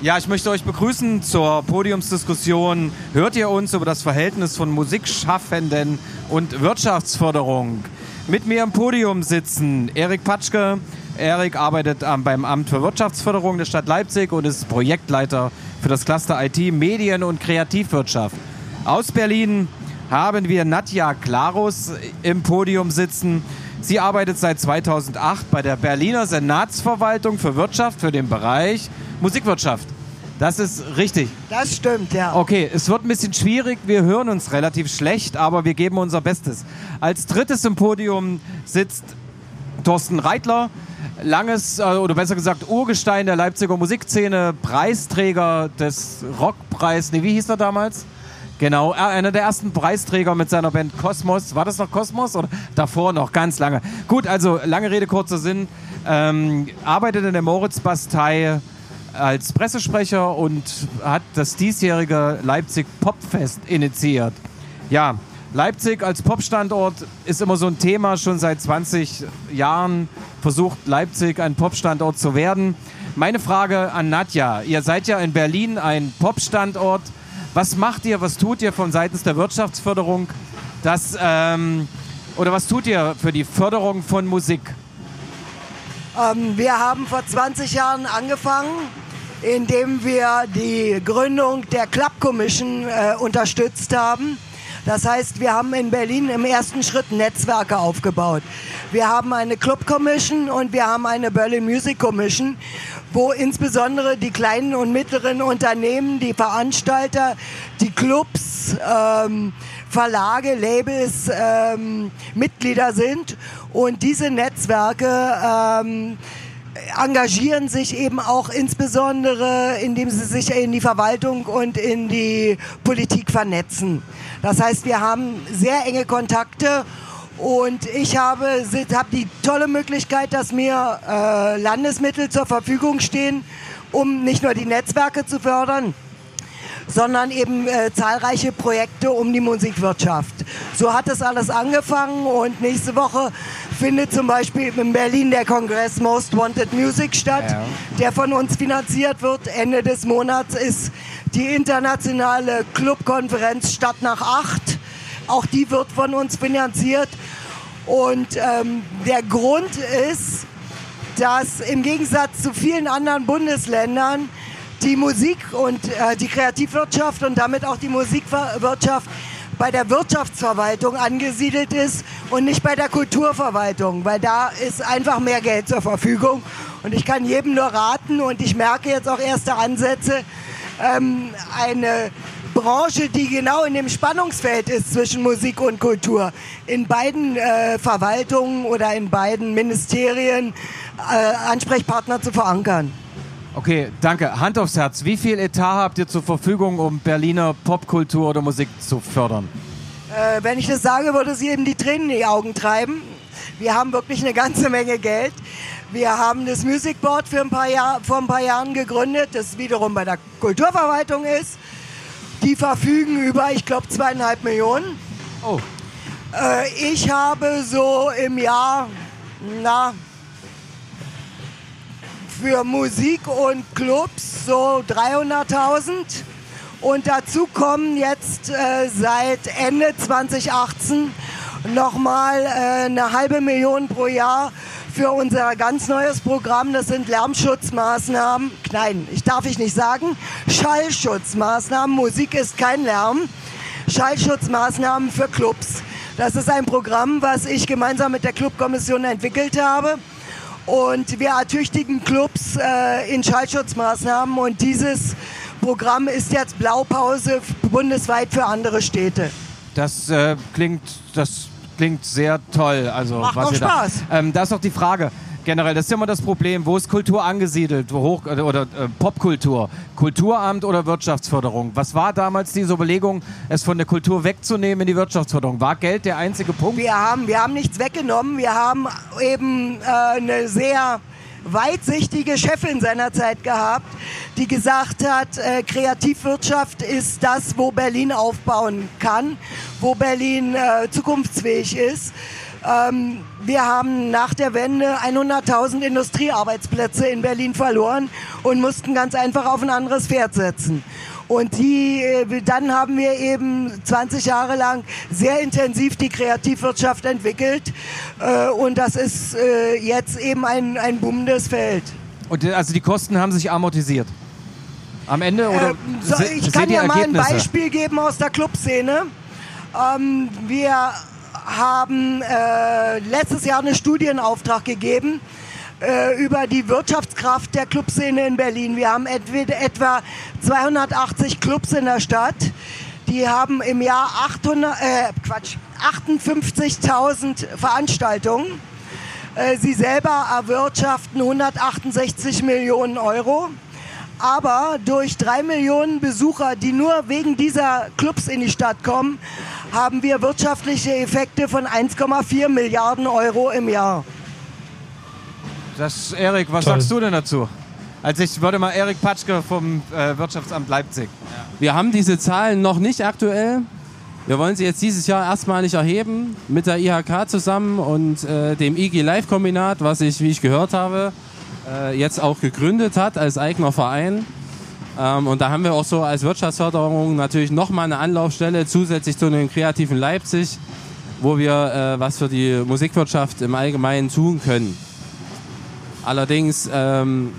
Ja, ich möchte euch begrüßen zur Podiumsdiskussion. Hört ihr uns über das Verhältnis von Musikschaffenden und Wirtschaftsförderung? Mit mir am Podium sitzen Erik Patschke. Erik arbeitet beim Amt für Wirtschaftsförderung der Stadt Leipzig und ist Projektleiter für das Cluster IT, Medien und Kreativwirtschaft. Aus Berlin haben wir Nadja Klarus im Podium sitzen. Sie arbeitet seit 2008 bei der Berliner Senatsverwaltung für Wirtschaft für den Bereich Musikwirtschaft. Das ist richtig. Das stimmt, ja. Okay, es wird ein bisschen schwierig. Wir hören uns relativ schlecht, aber wir geben unser Bestes. Als drittes im Podium sitzt Thorsten Reitler, langes, äh, oder besser gesagt Urgestein der Leipziger Musikszene, Preisträger des Rockpreis, nee, wie hieß er damals? Genau, einer der ersten Preisträger mit seiner Band Kosmos. War das noch Kosmos oder davor noch? Ganz lange. Gut, also lange Rede, kurzer Sinn. Ähm, arbeitet in der Moritz-Bastei als Pressesprecher und hat das diesjährige Leipzig Popfest initiiert. Ja, Leipzig als Popstandort ist immer so ein Thema. Schon seit 20 Jahren versucht Leipzig ein Popstandort zu werden. Meine Frage an Nadja. Ihr seid ja in Berlin ein Popstandort. Was macht ihr, was tut ihr von seitens der Wirtschaftsförderung? Das, ähm, oder was tut ihr für die Förderung von Musik? Ähm, wir haben vor 20 Jahren angefangen, indem wir die Gründung der Club Commission äh, unterstützt haben. Das heißt, wir haben in Berlin im ersten Schritt Netzwerke aufgebaut. Wir haben eine Club Commission und wir haben eine Berlin Music Commission, wo insbesondere die kleinen und mittleren Unternehmen, die Veranstalter, die Clubs, ähm, Verlage, Labels ähm, Mitglieder sind und diese Netzwerke ähm, engagieren sich eben auch insbesondere, indem sie sich in die Verwaltung und in die Politik vernetzen. Das heißt, wir haben sehr enge Kontakte und ich habe, habe die tolle Möglichkeit, dass mir äh, Landesmittel zur Verfügung stehen, um nicht nur die Netzwerke zu fördern, sondern eben äh, zahlreiche Projekte um die Musikwirtschaft. So hat es alles angefangen und nächste Woche findet zum Beispiel in Berlin der Kongress Most Wanted Music statt, ja. der von uns finanziert wird. Ende des Monats ist die internationale Clubkonferenz Stadt nach Acht. Auch die wird von uns finanziert. Und ähm, der Grund ist, dass im Gegensatz zu vielen anderen Bundesländern die Musik und äh, die Kreativwirtschaft und damit auch die Musikwirtschaft bei der Wirtschaftsverwaltung angesiedelt ist und nicht bei der Kulturverwaltung, weil da ist einfach mehr Geld zur Verfügung. Und ich kann jedem nur raten und ich merke jetzt auch erste Ansätze, ähm, eine Branche, die genau in dem Spannungsfeld ist zwischen Musik und Kultur, in beiden äh, Verwaltungen oder in beiden Ministerien äh, Ansprechpartner zu verankern. Okay, danke. Hand aufs Herz. Wie viel Etat habt ihr zur Verfügung, um Berliner Popkultur oder Musik zu fördern? Äh, wenn ich das sage, würde sie eben die Tränen in die Augen treiben. Wir haben wirklich eine ganze Menge Geld. Wir haben das Music Board für ein paar Jahr, vor ein paar Jahren gegründet, das wiederum bei der Kulturverwaltung ist. Die verfügen über, ich glaube, zweieinhalb Millionen. Oh. Äh, ich habe so im Jahr, na, für Musik und Clubs so 300.000. Und dazu kommen jetzt äh, seit Ende 2018 nochmal äh, eine halbe Million pro Jahr für unser ganz neues Programm. Das sind Lärmschutzmaßnahmen. Nein, ich darf ich nicht sagen. Schallschutzmaßnahmen. Musik ist kein Lärm. Schallschutzmaßnahmen für Clubs. Das ist ein Programm, was ich gemeinsam mit der Clubkommission entwickelt habe. Und wir ertüchtigen Clubs äh, in Schallschutzmaßnahmen und dieses Programm ist jetzt Blaupause bundesweit für andere Städte. Das äh, klingt, das klingt sehr toll. Also, Macht was Spaß. Da, ähm, da ist auch die Frage, generell, das ist ja immer das Problem, wo ist Kultur angesiedelt, wo hoch, äh, oder äh, Popkultur, Kulturamt oder Wirtschaftsförderung? Was war damals diese Überlegung, es von der Kultur wegzunehmen in die Wirtschaftsförderung? War Geld der einzige Punkt? Wir haben, wir haben nichts weggenommen, wir haben eben äh, eine sehr weitsichtige Chefin seiner Zeit gehabt, die gesagt hat, äh, Kreativwirtschaft ist das, wo Berlin aufbauen kann, wo Berlin äh, zukunftsfähig ist Ähm, wir haben nach der Wende 100.000 Industriearbeitsplätze in Berlin verloren und mussten ganz einfach auf ein anderes Pferd setzen. Und die, äh, dann haben wir eben 20 Jahre lang sehr intensiv die Kreativwirtschaft entwickelt. Äh, und das ist äh, jetzt eben ein, ein boomendes Feld. Und also die Kosten haben sich amortisiert? Am Ende? Oder äh, so, ich kann ja mal ein Beispiel geben aus der Clubszene. Ähm, wir haben äh, letztes Jahr einen Studienauftrag gegeben äh, über die Wirtschaftskraft der Clubszene in Berlin. Wir haben etwa 280 Clubs in der Stadt. Die haben im Jahr 800, äh, Quatsch, 58.000 Veranstaltungen. Äh, sie selber erwirtschaften 168 Millionen Euro. Aber durch drei Millionen Besucher, die nur wegen dieser Clubs in die Stadt kommen, haben wir wirtschaftliche Effekte von 1,4 Milliarden Euro im Jahr. Das, Erik, was Toll. sagst du denn dazu? Also ich würde mal Erik Patschke vom äh, Wirtschaftsamt Leipzig. Ja. Wir haben diese Zahlen noch nicht aktuell. Wir wollen sie jetzt dieses Jahr erstmalig erheben mit der IHK zusammen und äh, dem IG Live Kombinat, was ich, wie ich gehört habe, äh, jetzt auch gegründet hat als eigener Verein. Ähm, und da haben wir auch so als Wirtschaftsförderung natürlich nochmal eine Anlaufstelle zusätzlich zu einem kreativen Leipzig, wo wir äh, was für die Musikwirtschaft im Allgemeinen tun können. Allerdings ähm,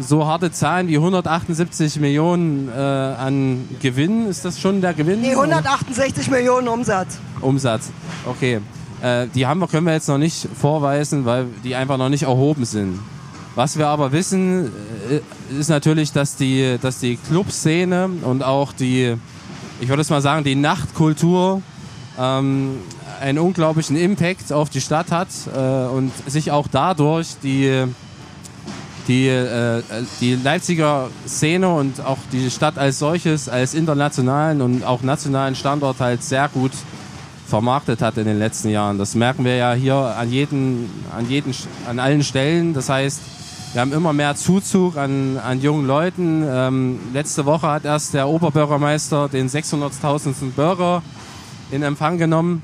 so harte Zahlen wie 178 Millionen äh, an Gewinn, ist das schon der Gewinn? Nee, 168 oder? Millionen Umsatz. Umsatz, okay. Äh, die haben wir, können wir jetzt noch nicht vorweisen, weil die einfach noch nicht erhoben sind. Was wir aber wissen, äh, ist natürlich, dass die, dass die Clubszene und auch die, ich würde es mal sagen, die Nachtkultur ähm, einen unglaublichen Impact auf die Stadt hat äh, und sich auch dadurch die, die, äh, die Leipziger Szene und auch die Stadt als solches, als internationalen und auch nationalen Standort halt sehr gut vermarktet hat in den letzten Jahren. Das merken wir ja hier an, jeden, an, jeden, an allen Stellen. Das heißt, wir haben immer mehr Zuzug an, an jungen Leuten. Ähm, letzte Woche hat erst der Oberbürgermeister den 600.000. Bürger in Empfang genommen.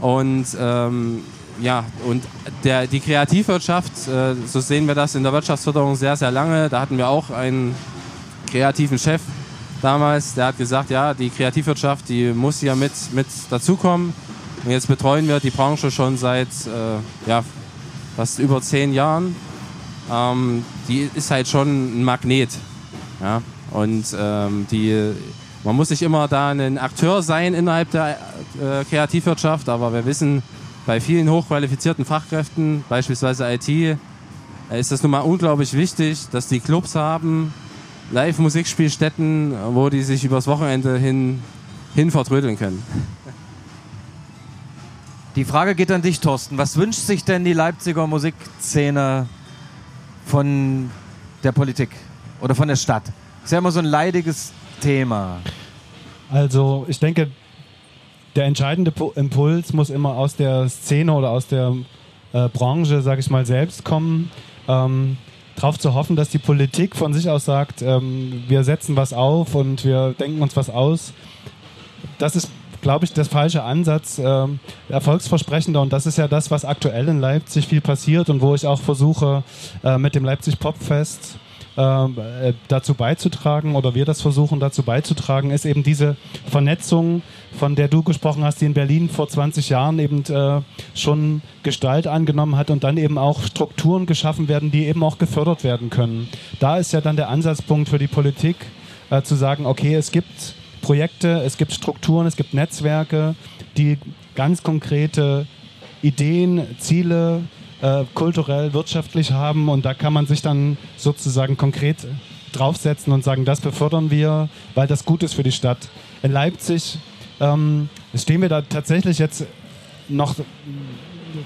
Und ähm, ja, und der, die Kreativwirtschaft, äh, so sehen wir das in der Wirtschaftsförderung sehr, sehr lange. Da hatten wir auch einen kreativen Chef damals, der hat gesagt, ja, die Kreativwirtschaft, die muss hier mit, mit dazukommen. Und jetzt betreuen wir die Branche schon seit äh, ja, fast über zehn Jahren. Ähm, die ist halt schon ein Magnet. Ja? Und ähm, die man muss nicht immer da ein Akteur sein innerhalb der äh, Kreativwirtschaft, aber wir wissen, bei vielen hochqualifizierten Fachkräften, beispielsweise IT, ist es nun mal unglaublich wichtig, dass die Clubs haben, Live-Musikspielstätten, wo die sich übers Wochenende hin, hin vertrödeln können. Die Frage geht an dich, Thorsten. Was wünscht sich denn die Leipziger Musikszene von der Politik oder von der Stadt? Das ist ja immer so ein leidiges Thema? Also ich denke, der entscheidende Impuls muss immer aus der Szene oder aus der äh, Branche, sage ich mal, selbst kommen. Ähm, darauf zu hoffen, dass die Politik von sich aus sagt, ähm, wir setzen was auf und wir denken uns was aus. Das ist, glaube ich, der falsche Ansatz, äh, erfolgsversprechender. Und das ist ja das, was aktuell in Leipzig viel passiert und wo ich auch versuche, äh, mit dem Leipzig Popfest ähm, äh, dazu beizutragen oder wir das versuchen dazu beizutragen, ist eben diese Vernetzung, von der du gesprochen hast, die in Berlin vor 20 Jahren eben äh, schon Gestalt angenommen hat und dann eben auch Strukturen geschaffen werden, die eben auch gefördert werden können. Da ist ja dann der Ansatzpunkt für die Politik, äh, zu sagen, okay, es gibt Projekte, es gibt Strukturen, es gibt Netzwerke, die ganz konkrete Ideen, Ziele, äh, kulturell, wirtschaftlich haben und da kann man sich dann sozusagen konkret draufsetzen und sagen, das befördern wir, weil das gut ist für die Stadt. In Leipzig ähm, stehen wir da tatsächlich jetzt noch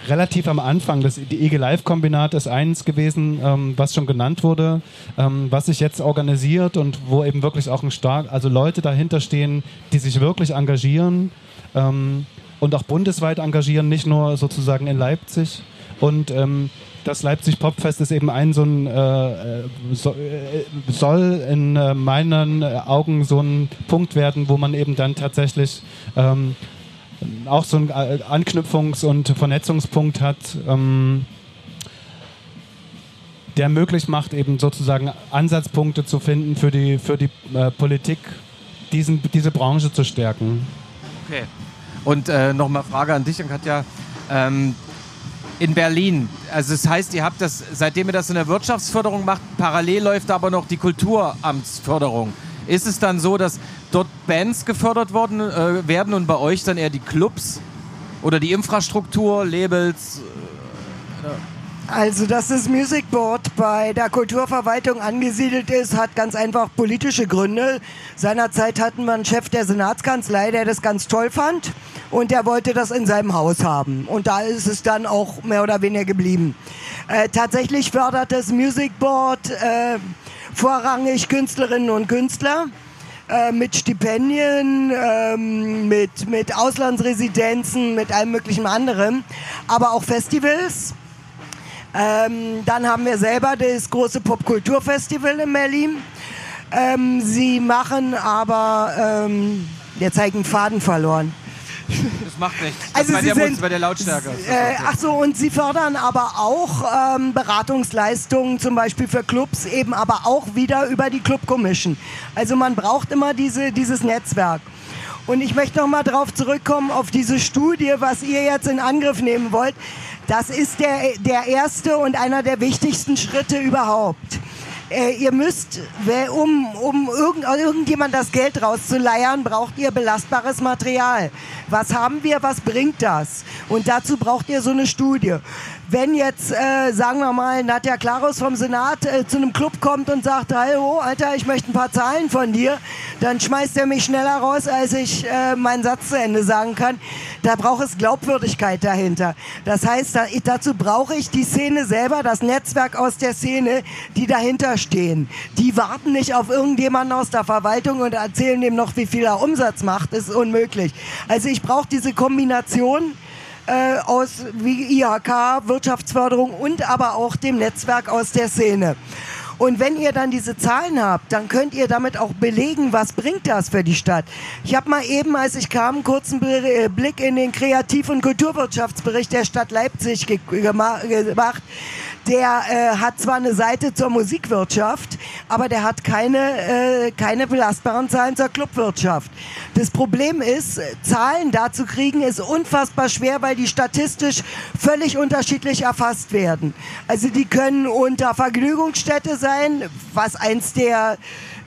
relativ am Anfang. Das, die EG Live Kombinat ist eins gewesen, ähm, was schon genannt wurde, ähm, was sich jetzt organisiert und wo eben wirklich auch ein stark, also Leute dahinter stehen, die sich wirklich engagieren ähm, und auch bundesweit engagieren, nicht nur sozusagen in Leipzig. Und ähm, das Leipzig Popfest ist eben ein so ein, äh, so, äh, soll in äh, meinen Augen so ein Punkt werden, wo man eben dann tatsächlich ähm, auch so einen äh, Anknüpfungs- und Vernetzungspunkt hat, ähm, der möglich macht, eben sozusagen Ansatzpunkte zu finden für die, für die äh, Politik, diesen, diese Branche zu stärken. Okay. Und äh, nochmal Frage an dich Katja. Ähm, in Berlin, also das heißt, ihr habt das, seitdem ihr das in der Wirtschaftsförderung macht, parallel läuft aber noch die Kulturamtsförderung. Ist es dann so, dass dort Bands gefördert worden, äh, werden und bei euch dann eher die Clubs oder die Infrastruktur, Labels? Äh, Also, dass das Music Board bei der Kulturverwaltung angesiedelt ist, hat ganz einfach politische Gründe. Seinerzeit hatten wir einen Chef der Senatskanzlei, der das ganz toll fand und der wollte das in seinem Haus haben. Und da ist es dann auch mehr oder weniger geblieben. Äh, tatsächlich fördert das Music Board äh, vorrangig Künstlerinnen und Künstler äh, mit Stipendien, ähm, mit, mit Auslandsresidenzen, mit allem möglichen anderem, aber auch Festivals. Ähm, dann haben wir selber das große Popkulturfestival in Berlin. Ähm, sie machen aber, ähm, jetzt habe einen Faden verloren. Das macht nichts. Das Also bei, sie der, sind- bei der Lautstärke. Äh, ach so, und sie fördern aber auch ähm, Beratungsleistungen, zum Beispiel für Clubs, eben aber auch wieder über die Club Commission. Also man braucht immer diese, dieses Netzwerk. Und ich möchte noch mal darauf zurückkommen, auf diese Studie, was ihr jetzt in Angriff nehmen wollt. Das ist der, der erste und einer der wichtigsten Schritte überhaupt. Äh, ihr müsst, um, um irgend, irgendjemand das Geld rauszuleiern, braucht ihr belastbares Material. Was haben wir, was bringt das? Und dazu braucht ihr so eine Studie. Wenn jetzt, äh, sagen wir mal, Nadja Klarus vom Senat äh, zu einem Club kommt und sagt, hallo, Alter, ich möchte ein paar Zahlen von dir, dann schmeißt er mich schneller raus, als ich äh, meinen Satz zu Ende sagen kann. Da braucht es Glaubwürdigkeit dahinter. Das heißt, da, dazu brauche ich die Szene selber, das Netzwerk aus der Szene, die dahinter stehen. Die warten nicht auf irgendjemanden aus der Verwaltung und erzählen dem noch, wie viel er Umsatz macht. Das ist unmöglich. Also ich brauche diese Kombination äh, aus wie IHK, Wirtschaftsförderung und aber auch dem Netzwerk aus der Szene. Und wenn ihr dann diese Zahlen habt, dann könnt ihr damit auch belegen, was bringt das für die Stadt. Ich habe mal eben, als ich kam, einen kurzen äh, Blick in den Kreativ- und Kulturwirtschaftsbericht der Stadt Leipzig gema gemacht. Der äh, hat zwar eine Seite zur Musikwirtschaft, aber der hat keine, äh, keine belastbaren Zahlen zur Clubwirtschaft. Das Problem ist, äh, Zahlen dazu kriegen, ist unfassbar schwer, weil die statistisch völlig unterschiedlich erfasst werden. Also die können unter Vergnügungsstätte sein, was eins der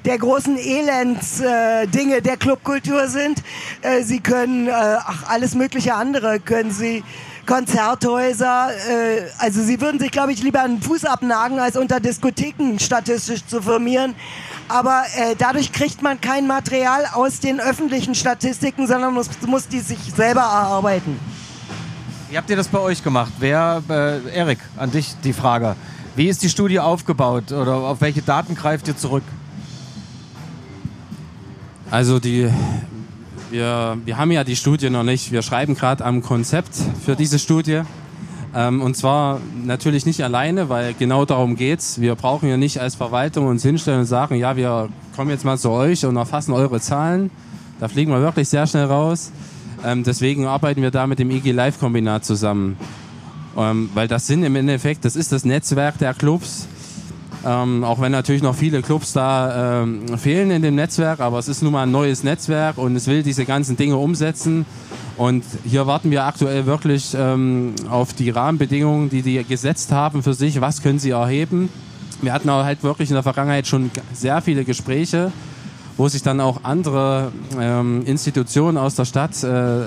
der großen Elendsdinge äh, der Clubkultur sind. Äh, sie können, äh, ach, alles mögliche andere können sie, Konzerthäuser, äh, also sie würden sich, glaube ich, lieber einen Fuß abnagen, als unter Diskotheken statistisch zu firmieren. Aber äh, dadurch kriegt man kein Material aus den öffentlichen Statistiken, sondern muss, muss die sich selber erarbeiten. Wie habt ihr das bei euch gemacht? Wer, äh, Erik, an dich die Frage. Wie ist die Studie aufgebaut oder auf welche Daten greift ihr zurück? Also die, wir, wir haben ja die Studie noch nicht. Wir schreiben gerade am Konzept für diese Studie. Ähm, und zwar natürlich nicht alleine, weil genau darum geht's. Wir brauchen ja nicht als Verwaltung uns hinstellen und sagen, ja, wir kommen jetzt mal zu euch und erfassen eure Zahlen. Da fliegen wir wirklich sehr schnell raus. Ähm, deswegen arbeiten wir da mit dem IG Live Kombinat zusammen. Ähm, weil das sind im Endeffekt, das ist das Netzwerk der Clubs. Ähm, auch wenn natürlich noch viele Clubs da ähm, fehlen in dem Netzwerk, aber es ist nun mal ein neues Netzwerk und es will diese ganzen Dinge umsetzen. Und hier warten wir aktuell wirklich ähm, auf die Rahmenbedingungen, die die gesetzt haben für sich. Was können sie erheben? Wir hatten auch halt wirklich in der Vergangenheit schon sehr viele Gespräche, wo sich dann auch andere ähm, Institutionen aus der Stadt äh,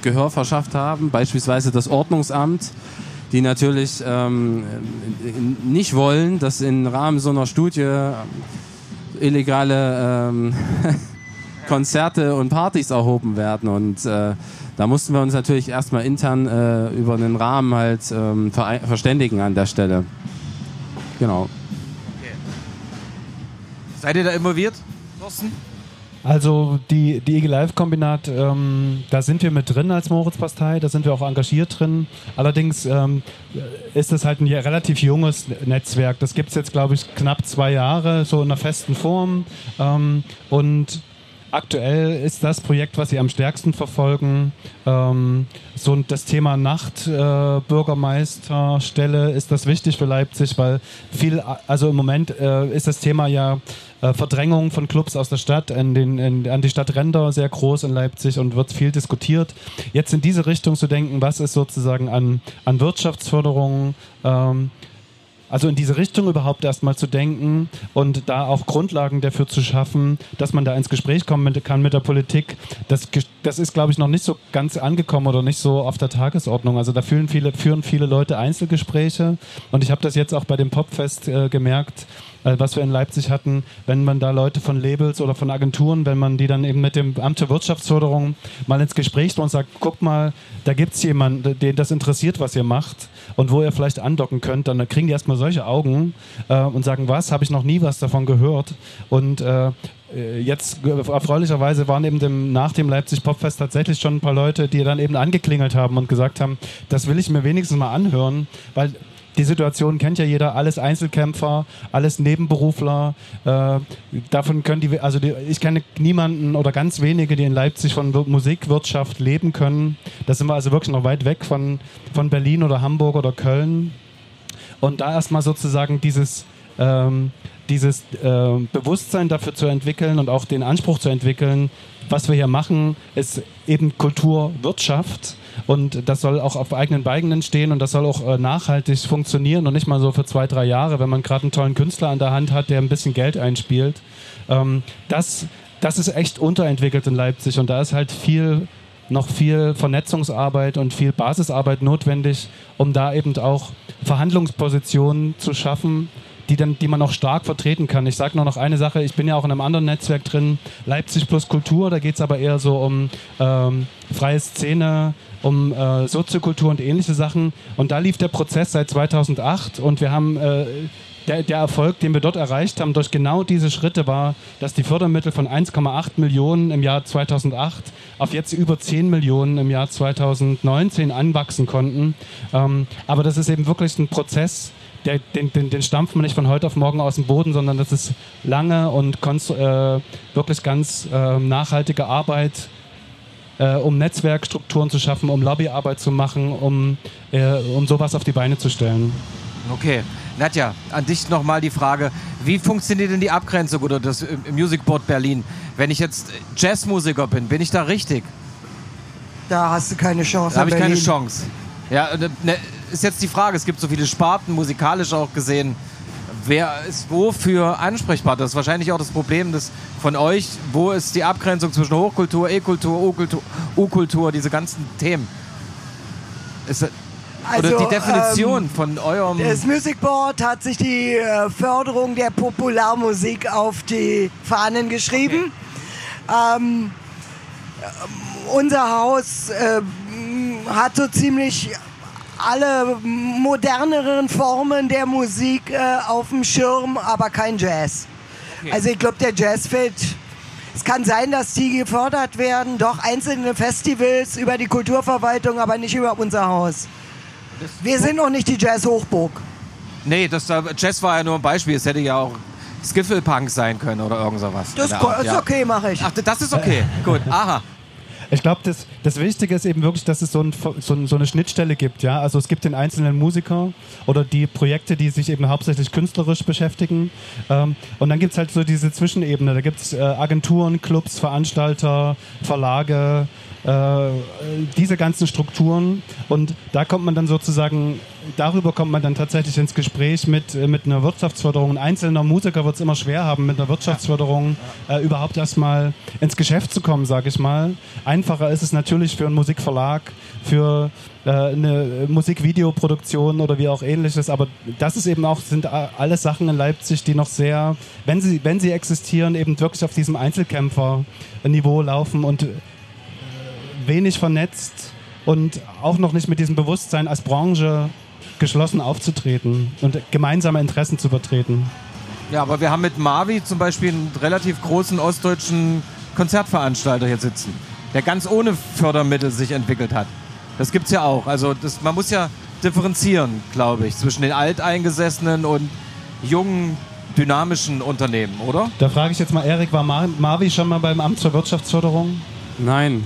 Gehör verschafft haben, beispielsweise das Ordnungsamt die natürlich ähm, nicht wollen, dass im Rahmen so einer Studie ähm, illegale ähm, Konzerte und Partys erhoben werden. Und äh, da mussten wir uns natürlich erstmal intern äh, über einen Rahmen halt ähm, ver verständigen an der Stelle. Genau. Seid ihr da involviert, Thorsten? Also die, die Eagle Life Kombinat, ähm, da sind wir mit drin als Moritz-Pastei, da sind wir auch engagiert drin. Allerdings ähm, ist es halt ein relativ junges Netzwerk. Das gibt es jetzt, glaube ich, knapp zwei Jahre, so in einer festen Form. Ähm, und aktuell ist das Projekt, was sie am stärksten verfolgen, ähm, so das Thema Nachtbürgermeisterstelle. Äh, ist das wichtig für Leipzig, weil viel, also im Moment äh, ist das Thema ja äh, Verdrängung von Clubs aus der Stadt in den, in, an die Stadtränder sehr groß in Leipzig und wird viel diskutiert. Jetzt in diese Richtung zu denken, was ist sozusagen an, an Wirtschaftsförderung, ähm, also in diese Richtung überhaupt erstmal zu denken und da auch Grundlagen dafür zu schaffen, dass man da ins Gespräch kommen kann mit der Politik, das, das ist, glaube ich, noch nicht so ganz angekommen oder nicht so auf der Tagesordnung. Also da führen viele, führen viele Leute Einzelgespräche und ich habe das jetzt auch bei dem Popfest äh, gemerkt, äh, was wir in Leipzig hatten, wenn man da Leute von Labels oder von Agenturen, wenn man die dann eben mit dem Amt für Wirtschaftsförderung mal ins Gespräch und sagt, guck mal, da gibt es jemanden, den das interessiert, was ihr macht und wo ihr vielleicht andocken könnt, dann kriegen die erstmal solche Augen äh, und sagen, was, habe ich noch nie was davon gehört? Und äh, äh Jetzt erfreulicherweise waren eben dem, nach dem Leipzig Popfest tatsächlich schon ein paar Leute, die dann eben angeklingelt haben und gesagt haben, das will ich mir wenigstens mal anhören, weil die Situation kennt ja jeder, alles Einzelkämpfer, alles Nebenberufler. Äh, davon können die, also die, ich kenne niemanden oder ganz wenige, die in Leipzig von Musikwirtschaft leben können. Da sind wir also wirklich noch weit weg von, von Berlin oder Hamburg oder Köln. Und da erstmal sozusagen dieses, ähm, dieses äh, Bewusstsein dafür zu entwickeln und auch den Anspruch zu entwickeln, was wir hier machen, ist eben Kulturwirtschaft und das soll auch auf eigenen Beinen stehen und das soll auch äh, nachhaltig funktionieren und nicht mal so für zwei, drei Jahre, wenn man gerade einen tollen Künstler an der Hand hat, der ein bisschen Geld einspielt. Ähm, das, das ist echt unterentwickelt in Leipzig und da ist halt viel noch viel Vernetzungsarbeit und viel Basisarbeit notwendig, um da eben auch Verhandlungspositionen zu schaffen, die, dann, die man auch stark vertreten kann. Ich sage nur noch eine Sache, ich bin ja auch in einem anderen Netzwerk drin, Leipzig plus Kultur, da geht es aber eher so um ähm, freie Szene, um äh, Soziokultur und ähnliche Sachen. Und da lief der Prozess seit 2008 und wir haben... Äh, der, der, Erfolg, den wir dort erreicht haben, durch genau diese Schritte war, dass die Fördermittel von 1,8 Millionen im Jahr 2008 auf jetzt über 10 Millionen im Jahr 2019 anwachsen konnten. Ähm, aber das ist eben wirklich ein Prozess, der, den, den, den, stampft man nicht von heute auf morgen aus dem Boden, sondern das ist lange und äh, wirklich ganz äh, nachhaltige Arbeit, äh, um Netzwerkstrukturen zu schaffen, um Lobbyarbeit zu machen, um, äh, um sowas auf die Beine zu stellen. Okay. Nadja, an dich nochmal die Frage, wie funktioniert denn die Abgrenzung oder das Music Board Berlin? Wenn ich jetzt Jazzmusiker bin, bin ich da richtig? Da hast du keine Chance. Da habe ich keine Chance. Ja, ne, ist jetzt die Frage, es gibt so viele Sparten, musikalisch auch gesehen. Wer ist wofür ansprechbar? Das ist wahrscheinlich auch das Problem des, von euch. Wo ist die Abgrenzung zwischen Hochkultur, E-Kultur, U-Kultur, diese ganzen Themen? Ist, also, oder die Definition ähm, von eurem. Das Music Board hat sich die äh, Förderung der Popularmusik auf die Fahnen geschrieben. Okay. Ähm, unser Haus äh, hat so ziemlich alle moderneren Formen der Musik äh, auf dem Schirm, aber kein Jazz. Okay. Also ich glaube, der Jazz fällt. Es kann sein, dass die gefördert werden, doch einzelne Festivals über die Kulturverwaltung, aber nicht über unser Haus. Wir sind noch nicht die Jazz-Hochburg. Nee, das, Jazz war ja nur ein Beispiel. Es hätte ja auch Skiffle-Punk sein können oder irgend sowas. Das ist okay, mache ich. Ach, das ist okay. Gut, aha. Ich glaube, das, das Wichtige ist eben wirklich, dass es so, ein, so, so, eine Schnittstelle gibt. Ja? Also es gibt den einzelnen Musiker oder die Projekte, die sich eben hauptsächlich künstlerisch beschäftigen. Ähm, und dann gibt es halt so diese Zwischenebene. Da gibt es äh, Agenturen, Clubs, Veranstalter, Verlage, äh, diese ganzen Strukturen. Und da kommt man dann sozusagen, darüber kommt man dann tatsächlich ins Gespräch mit, äh, mit einer Wirtschaftsförderung. Ein einzelner Musiker wird es immer schwer haben, mit einer Wirtschaftsförderung äh, überhaupt erstmal ins Geschäft zu kommen, sage ich mal. Einfacher ist es natürlich für einen Musikverlag, für äh, eine Musikvideoproduktion oder wie auch ähnliches. Aber das ist eben auch, sind alles Sachen in Leipzig, die noch sehr, wenn sie, wenn sie existieren, eben wirklich auf diesem Einzelkämpfer-Niveau laufen und wenig vernetzt und auch noch nicht mit diesem Bewusstsein als Branche geschlossen aufzutreten und gemeinsame Interessen zu vertreten. Ja, aber wir haben mit Mavi zum Beispiel einen relativ großen ostdeutschen Konzertveranstalter hier sitzen, der ganz ohne Fördermittel sich entwickelt hat. Das gibt es ja auch. Also das, man muss ja differenzieren, glaube ich, zwischen den Alteingesessenen und jungen dynamischen Unternehmen, oder? Da frage ich jetzt mal Erik, war Mar Marvi schon mal beim Amt für Wirtschaftsförderung? Nein.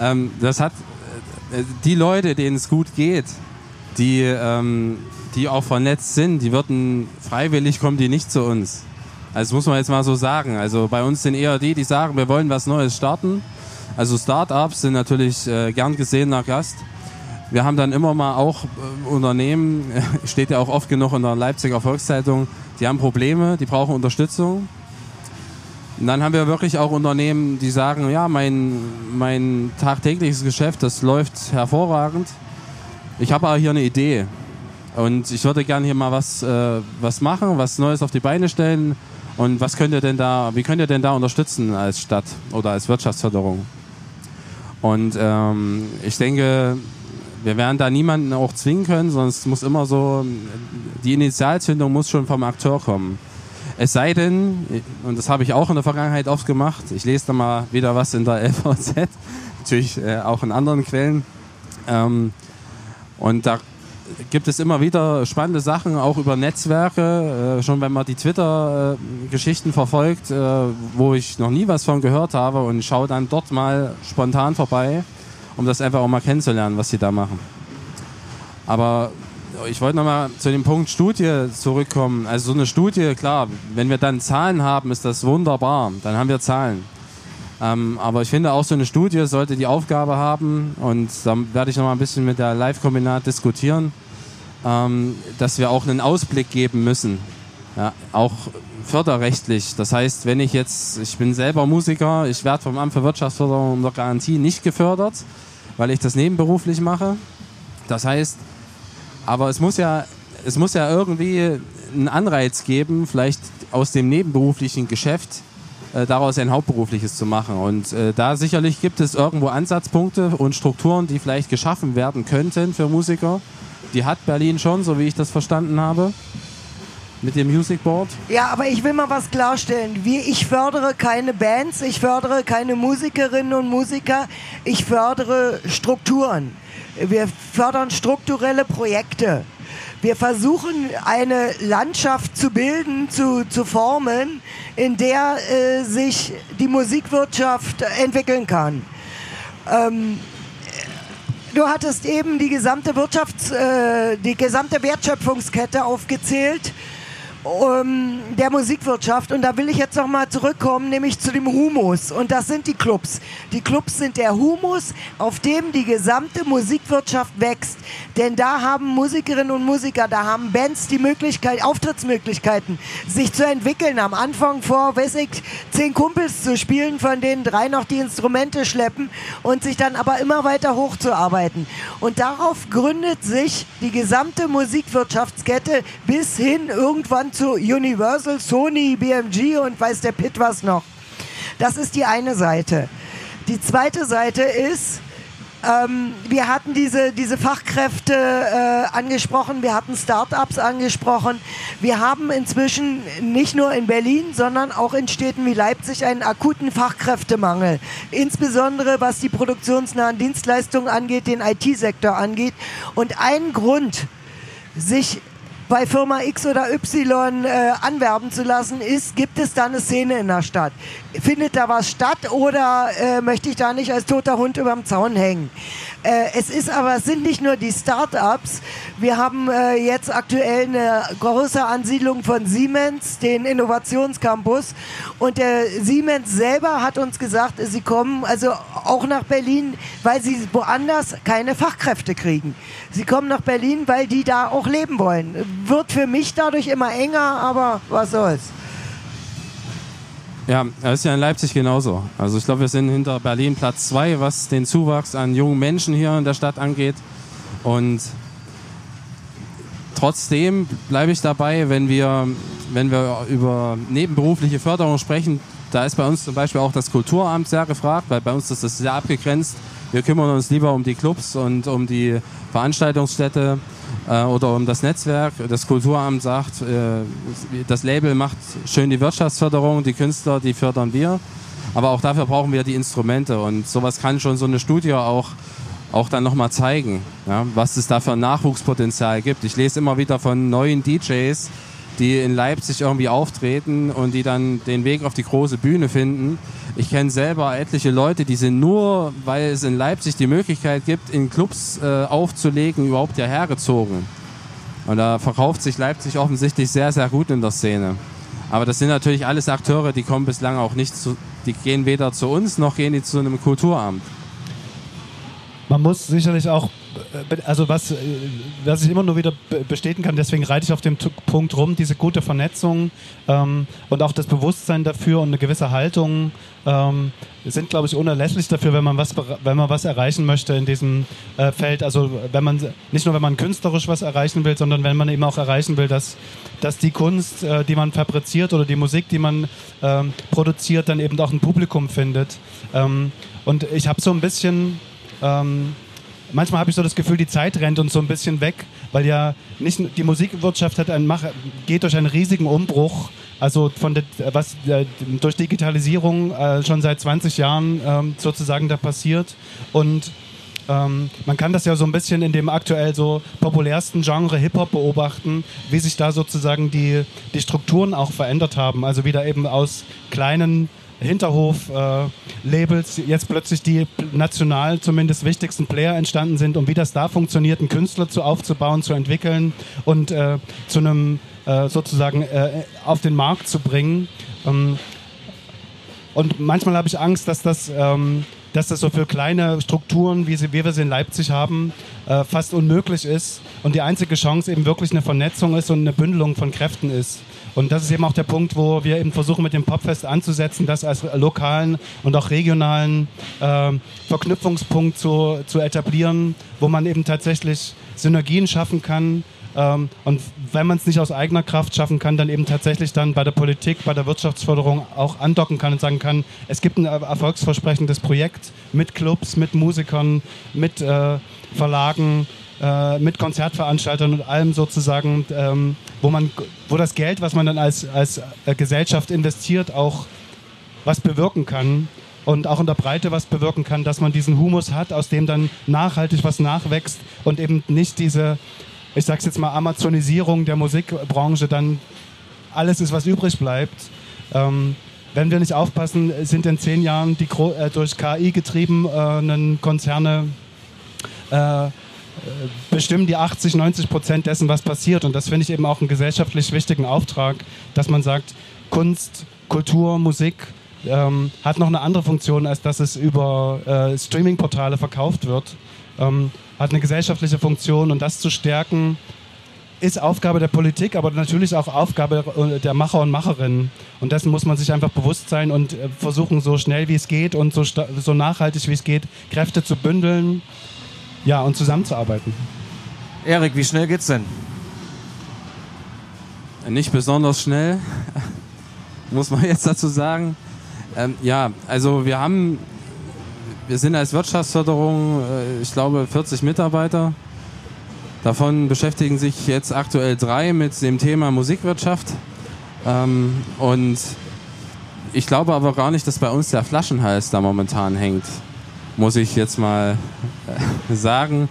Ähm, das hat äh, die Leute, denen es gut geht, die, ähm, die auch vernetzt sind, die würden freiwillig kommen die nicht zu uns. Also das muss man jetzt mal so sagen. Also bei uns sind eher die, die sagen, wir wollen was Neues starten. Also Startups sind natürlich äh, gern gesehener Gast. Wir haben dann immer mal auch äh, Unternehmen, steht ja auch oft genug in der Leipziger Volkszeitung, die haben Probleme, die brauchen Unterstützung. Und dann haben wir wirklich auch Unternehmen, die sagen, ja, mein, mein tagtägliches Geschäft, das läuft hervorragend. Ich habe aber hier eine Idee. Und ich würde gerne hier mal was, äh, was machen, was Neues auf die Beine stellen. Und was könnt ihr denn da, wie könnt ihr denn da unterstützen als Stadt oder als Wirtschaftsförderung? Und ähm, ich denke, wir werden da niemanden auch zwingen können, es muss immer so, die Initialzündung muss schon vom Akteur kommen. Es sei denn, und das habe ich auch in der Vergangenheit oft gemacht, ich lese da mal wieder was in der LVZ, natürlich äh, auch in anderen Quellen. Ähm, und da gibt es immer wieder spannende Sachen, auch über Netzwerke. Äh, schon wenn man die Twitter-Geschichten verfolgt, äh, wo ich noch nie was von gehört habe und schaue dann dort mal spontan vorbei, um das einfach auch mal kennenzulernen, was sie da machen. Aber ich wollte nochmal zu dem Punkt Studie zurückkommen. Also so eine Studie, klar, wenn wir dann Zahlen haben, ist das wunderbar. Dann haben wir Zahlen. Ähm, aber ich finde auch so eine Studie sollte die Aufgabe haben, und da werde ich nochmal ein bisschen mit der Live-Kombinat diskutieren, ähm, dass wir auch einen Ausblick geben müssen. Ja, auch förderrechtlich. Das heißt, wenn ich jetzt, ich bin selber Musiker, ich werde vom Amt für Wirtschaftsförderung unter Garantie nicht gefördert, weil ich das nebenberuflich mache. Das heißt, aber es muss ja, es muss ja irgendwie einen Anreiz geben, vielleicht aus dem nebenberuflichen Geschäft äh, daraus ein hauptberufliches zu machen. Und äh, da sicherlich gibt es irgendwo Ansatzpunkte und Strukturen, die vielleicht geschaffen werden könnten für Musiker. Die hat Berlin schon, so wie ich das verstanden habe. Mit dem Music Board? Ja, aber ich will mal was klarstellen. Wie, ich fördere keine Bands, ich fördere keine Musikerinnen und Musiker, ich fördere Strukturen. Wir fördern strukturelle Projekte. Wir versuchen eine Landschaft zu bilden, zu, zu formen, in der äh, sich die Musikwirtschaft entwickeln kann. Ähm, du hattest eben die gesamte Wirtschafts-, äh, die gesamte Wertschöpfungskette aufgezählt um, der Musikwirtschaft. Und da will ich jetzt nochmal zurückkommen, nämlich zu dem Humus. Und das sind die Clubs. Die Clubs sind der Humus, auf dem die gesamte Musikwirtschaft wächst. Denn da haben Musikerinnen und Musiker, da haben Bands die Möglichkeit, Auftrittsmöglichkeiten, sich zu entwickeln. Am Anfang vor, weiß ich, zehn Kumpels zu spielen, von denen drei noch die Instrumente schleppen und sich dann aber immer weiter hochzuarbeiten. Und darauf gründet sich die gesamte Musikwirtschaftskette bis hin irgendwann zu Universal, Sony, BMG und weiß der Pitt was noch. Das ist die eine Seite. Die zweite Seite ist, ähm, wir hatten diese, diese Fachkräfte äh, angesprochen, wir hatten Startups angesprochen. Wir haben inzwischen nicht nur in Berlin, sondern auch in Städten wie Leipzig einen akuten Fachkräftemangel. Insbesondere was die produktionsnahen Dienstleistungen angeht, den IT-Sektor angeht. Und ein Grund, sich bei Firma X oder Y äh, anwerben zu lassen ist, gibt es da eine Szene in der Stadt? Findet da was statt oder äh, möchte ich da nicht als toter Hund überm Zaun hängen? Äh, es ist aber, es sind nicht nur die Start-ups. Wir haben äh, jetzt aktuell eine große Ansiedlung von Siemens, den Innovationscampus. Und der Siemens selber hat uns gesagt, sie kommen also auch nach Berlin, weil sie woanders keine Fachkräfte kriegen. Sie kommen nach Berlin, weil die da auch leben wollen. Wird für mich dadurch immer enger, aber was soll's. Ja, das ist ja in Leipzig genauso. Also ich glaube, wir sind hinter Berlin Platz zwei, was den Zuwachs an jungen Menschen hier in der Stadt angeht. Und trotzdem bleibe ich dabei, wenn wir, wenn wir über nebenberufliche Förderung sprechen, da ist bei uns zum Beispiel auch das Kulturamt sehr gefragt, weil bei uns ist das sehr abgegrenzt. Wir kümmern uns lieber um die Clubs und um die Veranstaltungsstätte äh, oder um das Netzwerk. Das Kulturamt sagt, äh, das Label macht schön die Wirtschaftsförderung, die Künstler, die fördern wir. Aber auch dafür brauchen wir die Instrumente und sowas kann schon so eine Studie auch, auch dann nochmal zeigen, ja, was es da für ein Nachwuchspotenzial gibt. Ich lese immer wieder von neuen DJs, die in Leipzig irgendwie auftreten und die dann den Weg auf die große Bühne finden. Ich kenne selber etliche Leute, die sind nur, weil es in Leipzig die Möglichkeit gibt, in Clubs äh, aufzulegen, überhaupt hierher gezogen. Und da verkauft sich Leipzig offensichtlich sehr, sehr gut in der Szene. Aber das sind natürlich alles Akteure, die kommen bislang auch nicht zu, die gehen weder zu uns noch gehen die zu einem Kulturamt. Man muss sicherlich auch also was, was ich immer nur wieder bestätigen kann, deswegen reite ich auf dem Punkt rum, diese gute Vernetzung ähm, und auch das Bewusstsein dafür und eine gewisse Haltung ähm, sind, glaube ich, unerlässlich dafür, wenn man was, wenn man was erreichen möchte in diesem äh, Feld. Also wenn man nicht nur, wenn man künstlerisch was erreichen will, sondern wenn man eben auch erreichen will, dass, dass die Kunst, äh, die man fabriziert oder die Musik, die man ähm, produziert, dann eben auch ein Publikum findet. Ähm, und ich habe so ein bisschen ähm, manchmal habe ich so das Gefühl, die Zeit rennt uns so ein bisschen weg, weil ja nicht die Musikwirtschaft hat einen, geht durch einen riesigen Umbruch. Also von der, was äh, durch Digitalisierung äh, schon seit 20 Jahren ähm, sozusagen da passiert und ähm, man kann das ja so ein bisschen in dem aktuell so populärsten Genre Hip-Hop beobachten, wie sich da sozusagen die, die Strukturen auch verändert haben. Also wieder eben aus kleinen Hinterhof-Labels äh, jetzt plötzlich die national zumindest wichtigsten Player entstanden sind und wie das da funktioniert, einen Künstler zu aufzubauen, zu entwickeln und äh, zu einem äh, sozusagen äh, auf den Markt zu bringen. Ähm, und manchmal habe ich Angst, dass das, ähm, dass das so für kleine Strukturen, wie, sie, wie wir sie in Leipzig haben, äh, fast unmöglich ist und die einzige Chance eben wirklich eine Vernetzung ist und eine Bündelung von Kräften ist. Und das ist eben auch der Punkt, wo wir eben versuchen, mit dem Popfest anzusetzen, das als lokalen und auch regionalen äh, Verknüpfungspunkt zu, zu etablieren, wo man eben tatsächlich Synergien schaffen kann. Ähm, und wenn man es nicht aus eigener Kraft schaffen kann, dann eben tatsächlich dann bei der Politik, bei der Wirtschaftsförderung auch andocken kann und sagen kann, es gibt ein erfolgsversprechendes Projekt mit Clubs, mit Musikern, mit äh, Verlagen, äh, mit Konzertveranstaltern und allem sozusagen, ähm, wo, man, wo das Geld, was man dann als, als äh, Gesellschaft investiert, auch was bewirken kann und auch in der Breite was bewirken kann, dass man diesen Humus hat, aus dem dann nachhaltig was nachwächst und eben nicht diese, ich sag's jetzt mal, Amazonisierung der Musikbranche dann alles ist, was übrig bleibt. Ähm, wenn wir nicht aufpassen, sind in zehn Jahren die äh, durch KI getriebenen äh, Konzerne äh, bestimmen die 80, 90 Prozent dessen, was passiert. Und das finde ich eben auch einen gesellschaftlich wichtigen Auftrag, dass man sagt, Kunst, Kultur, Musik ähm, hat noch eine andere Funktion, als dass es über äh, Streaming-Portale verkauft wird. Ähm, hat eine gesellschaftliche Funktion und das zu stärken, ist Aufgabe der Politik, aber natürlich auch Aufgabe äh, der Macher und Macherinnen. Und dessen muss man sich einfach bewusst sein und äh, versuchen, so schnell wie es geht und so, so nachhaltig wie es geht, Kräfte zu bündeln ja, und zusammenzuarbeiten. Erik, wie schnell geht's denn? Nicht besonders schnell, muss man jetzt dazu sagen. Ähm, ja, also wir haben, wir sind als Wirtschaftsförderung, äh, ich glaube, 40 Mitarbeiter. Davon beschäftigen sich jetzt aktuell drei mit dem Thema Musikwirtschaft. Ähm, und ich glaube aber gar nicht, dass bei uns der Flaschenhals da momentan hängt muss ich jetzt mal äh, sagen.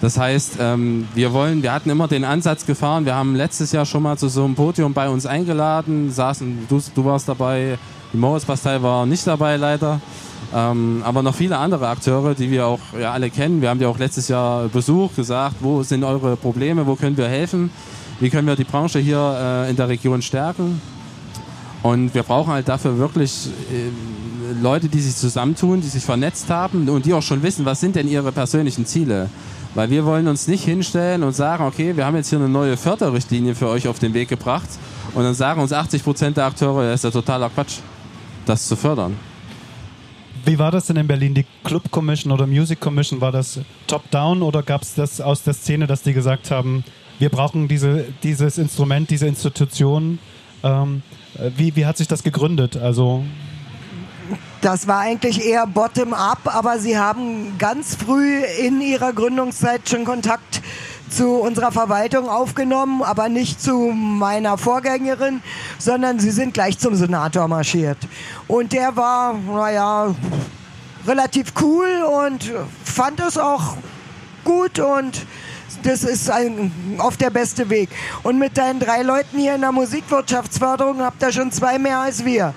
Das heißt, ähm, wir wollen, wir hatten immer den Ansatz gefahren. Wir haben letztes Jahr schon mal zu so einem Podium bei uns eingeladen, saßen, du, du warst dabei, die Morris-Pastei war nicht dabei leider. Ähm, aber noch viele andere Akteure, die wir auch ja, alle kennen. Wir haben die auch letztes Jahr besucht, gesagt, wo sind eure Probleme, wo können wir helfen, wie können wir die Branche hier äh, in der Region stärken. Und wir brauchen halt dafür wirklich äh, Leute, die sich zusammentun, die sich vernetzt haben und die auch schon wissen, was sind denn ihre persönlichen Ziele. Weil wir wollen uns nicht hinstellen und sagen, okay, wir haben jetzt hier eine neue Förderrichtlinie für euch auf den Weg gebracht und dann sagen uns 80 Prozent der Akteure, das ist ja totaler Quatsch, das zu fördern. Wie war das denn in Berlin? Die Club Commission oder Music Commission, war das top-down oder gab es das aus der Szene, dass die gesagt haben, wir brauchen diese, dieses Instrument, diese Institution? Ähm, wie, wie hat sich das gegründet? Also das war eigentlich eher bottom-up, aber sie haben ganz früh in ihrer Gründungszeit schon Kontakt zu unserer Verwaltung aufgenommen, aber nicht zu meiner Vorgängerin, sondern sie sind gleich zum Senator marschiert. Und der war, naja, relativ cool und fand es auch gut und das ist ein, oft der beste Weg. Und mit deinen drei Leuten hier in der Musikwirtschaftsförderung habt ihr schon zwei mehr als wir.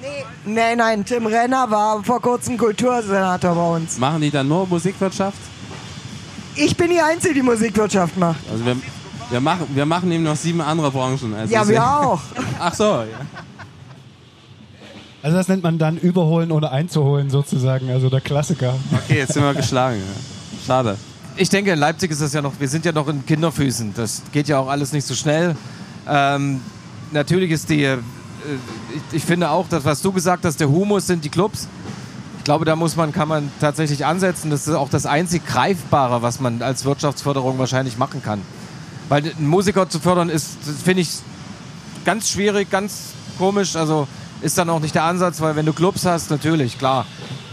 Nee. Nein, nein, Tim Renner war vor kurzem Kultursenator bei uns. Machen die dann nur Musikwirtschaft? Ich bin die Einzige, die Musikwirtschaft macht. Also wir, wir, machen, wir machen eben noch sieben andere Branchen. Also Ja, wir auch. Ach so, ja. Also das nennt man dann überholen ohne einzuholen sozusagen, also der Klassiker. Okay, jetzt sind wir geschlagen. Schade. Ich denke, in Leipzig ist das ja noch, wir sind ja noch in Kinderfüßen. Das geht ja auch alles nicht so schnell. Ähm, natürlich ist die, äh, ich, ich finde auch, das, was du gesagt hast, der Humus sind die Clubs. Ich glaube, da muss man, kann man tatsächlich ansetzen. Das ist auch das einzig Greifbare, was man als Wirtschaftsförderung wahrscheinlich machen kann. Weil einen Musiker zu fördern ist, finde ich ganz schwierig, ganz komisch. Also ist dann auch nicht der Ansatz, weil wenn du Clubs hast, natürlich, klar.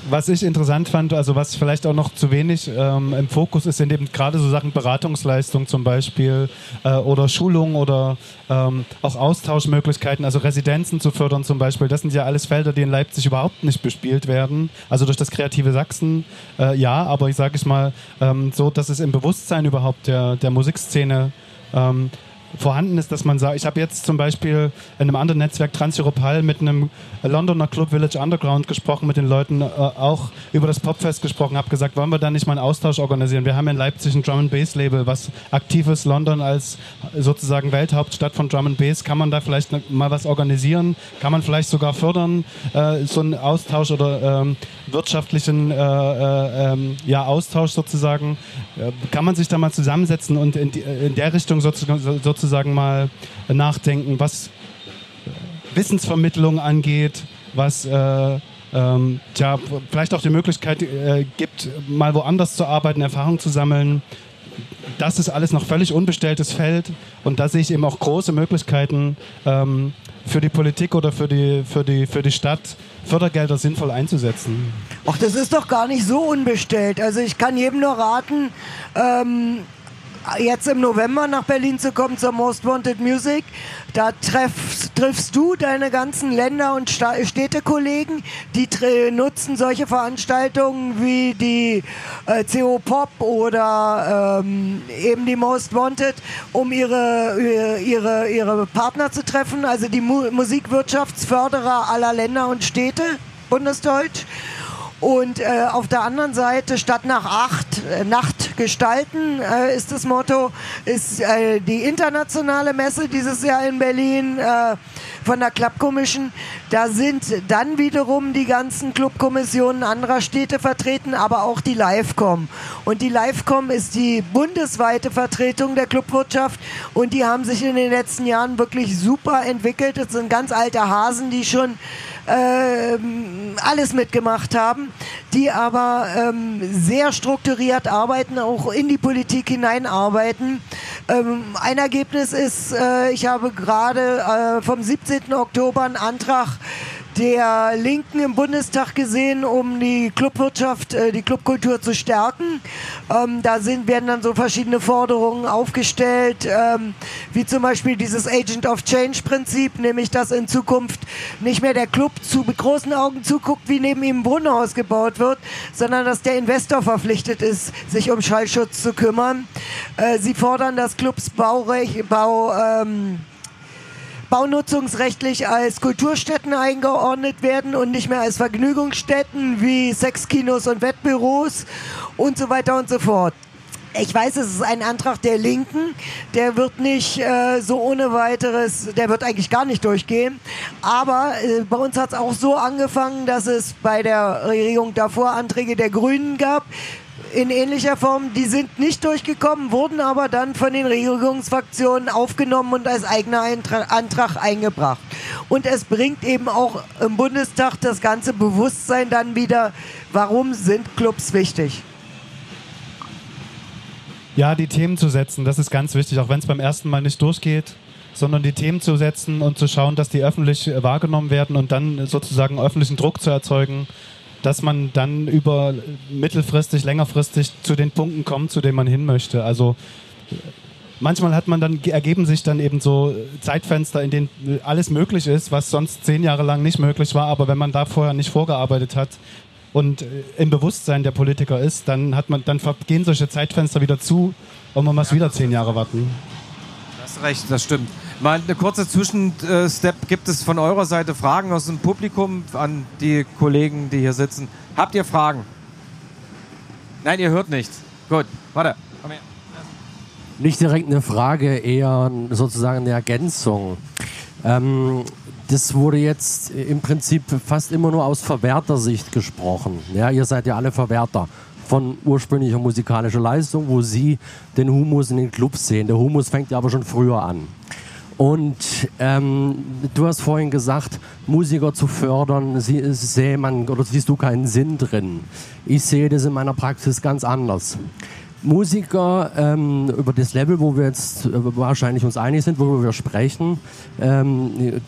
Was ich interessant fand, also was vielleicht auch noch zu wenig ähm, im Fokus ist, sind eben gerade so Sachen Beratungsleistung zum Beispiel äh, oder Schulung oder ähm, auch Austauschmöglichkeiten, also Residenzen zu fördern zum Beispiel. Das sind ja alles Felder, die in Leipzig überhaupt nicht bespielt werden. Also durch das kreative Sachsen, äh, ja, aber ich sage es mal ähm, so, dass es im Bewusstsein überhaupt der, der Musikszene ähm, vorhanden ist, dass man sagt, ich habe jetzt zum Beispiel in einem anderen Netzwerk Transeuropal mit einem Londoner Club Village Underground gesprochen, mit den Leuten äh, auch über das Popfest gesprochen, habe gesagt, wollen wir da nicht mal einen Austausch organisieren? Wir haben in Leipzig ein Drum and Bass Label, was aktiv ist, London als sozusagen Welthauptstadt von Drum and Bass, kann man da vielleicht mal was organisieren? Kann man vielleicht sogar fördern, äh, so einen Austausch oder ähm, wirtschaftlichen äh, äh, ähm, ja, Austausch sozusagen? Äh, kann man sich da mal zusammensetzen und in, die, in der Richtung sozusagen, so- sozusagen mal nachdenken, was Wissensvermittlung angeht, was äh, ähm, tja, vielleicht auch die Möglichkeit äh, gibt, mal woanders zu arbeiten, Erfahrung zu sammeln. Das ist alles noch völlig unbestelltes Feld und da sehe ich eben auch große Möglichkeiten ähm, für die Politik oder für die, für, die, für die Stadt, Fördergelder sinnvoll einzusetzen. Ach, das ist doch gar nicht so unbestellt. Also ich kann jedem nur raten, ähm, jetzt im November nach Berlin zu kommen zur Most Wanted Music. Da treff, triffst du deine ganzen Länder- und Städtekollegen, die nutzen solche Veranstaltungen wie die äh, CO Pop oder ähm, eben die Most Wanted, um ihre, ihre, ihre, ihre Partner zu treffen, also die Mu Musikwirtschaftsförderer aller Länder und Städte, bundesdeutsch. Und äh, auf der anderen Seite, statt nach acht, äh, Nacht gestalten, äh, ist das Motto, ist äh, die internationale Messe dieses Jahr in Berlin äh, von der Club Commission. Da sind dann wiederum die ganzen Clubkommissionen anderer Städte vertreten, aber auch die Livecom. Und die Livecom ist die bundesweite Vertretung der Clubwirtschaft und die haben sich in den letzten Jahren wirklich super entwickelt. Das sind ganz alte Hasen, die schon ähm, alles mitgemacht haben, die aber ähm, sehr strukturiert arbeiten, auch in die Politik hineinarbeiten. Ähm, ein Ergebnis ist, äh, ich habe gerade äh, vom 17. Oktober einen Antrag der Linken im Bundestag gesehen, um die Clubwirtschaft, äh, die Clubkultur zu stärken. Ähm, da sind, werden dann so verschiedene Forderungen aufgestellt, ähm, wie zum Beispiel dieses Agent of Change Prinzip, nämlich dass in Zukunft nicht mehr der Club zu mit großen Augen zuguckt, wie neben ihm ein Brunnenhaus gebaut wird, sondern dass der Investor verpflichtet ist, sich um Schallschutz zu kümmern. Äh, sie fordern, dass Clubs Baurecht, Bau, ähm, baunutzungsrechtlich als Kulturstätten eingeordnet werden und nicht mehr als Vergnügungsstätten wie Sexkinos und Wettbüros und so weiter und so fort. Ich weiß, es ist ein Antrag der Linken, der wird nicht äh, so ohne weiteres, der wird eigentlich gar nicht durchgehen. Aber äh, bei uns hat es auch so angefangen, dass es bei der Regierung davor Anträge der Grünen gab, in ähnlicher Form, die sind nicht durchgekommen, wurden aber dann von den Regierungsfraktionen aufgenommen und als eigener Eintra Antrag eingebracht. Und es bringt eben auch im Bundestag das ganze Bewusstsein dann wieder, warum sind Clubs wichtig. Ja, die Themen zu setzen, das ist ganz wichtig, auch wenn es beim ersten Mal nicht durchgeht, sondern die Themen zu setzen und zu schauen, dass die öffentlich wahrgenommen werden und dann sozusagen öffentlichen Druck zu erzeugen, dass man dann über mittelfristig, längerfristig zu den Punkten kommt, zu denen man hin möchte. Also manchmal hat man dann ergeben sich dann eben so Zeitfenster, in denen alles möglich ist, was sonst zehn Jahre lang nicht möglich war. Aber wenn man da vorher nicht vorgearbeitet hat, und äh, im Bewusstsein der Politiker ist, dann hat man, dann gehen solche Zeitfenster wieder zu und man muss wieder zehn Jahre warten. Das recht, das stimmt. Mal eine kurze Zwischenstep. Gibt es von eurer Seite Fragen aus dem Publikum an die Kollegen, die hier sitzen? Habt ihr Fragen? Nein, ihr hört nichts. Gut, warte. Komm her. Nicht direkt eine Frage, eher sozusagen eine Ergänzung. Ähm, das wurde jetzt im Prinzip fast immer nur aus Verwertersicht gesprochen. Ja, ihr seid ja alle Verwerter von ursprünglicher musikalischer Leistung, wo sie den Humus in den Clubs sehen. Der Humus fängt ja aber schon früher an. Und ähm, du hast vorhin gesagt, Musiker zu fördern, sie, sehe man oder siehst du keinen Sinn drin. Ich sehe das in meiner Praxis ganz anders. Musiker ähm, über das Level, wo wir jetzt äh, wahrscheinlich uns einig sind, worüber wir sprechen, ähm,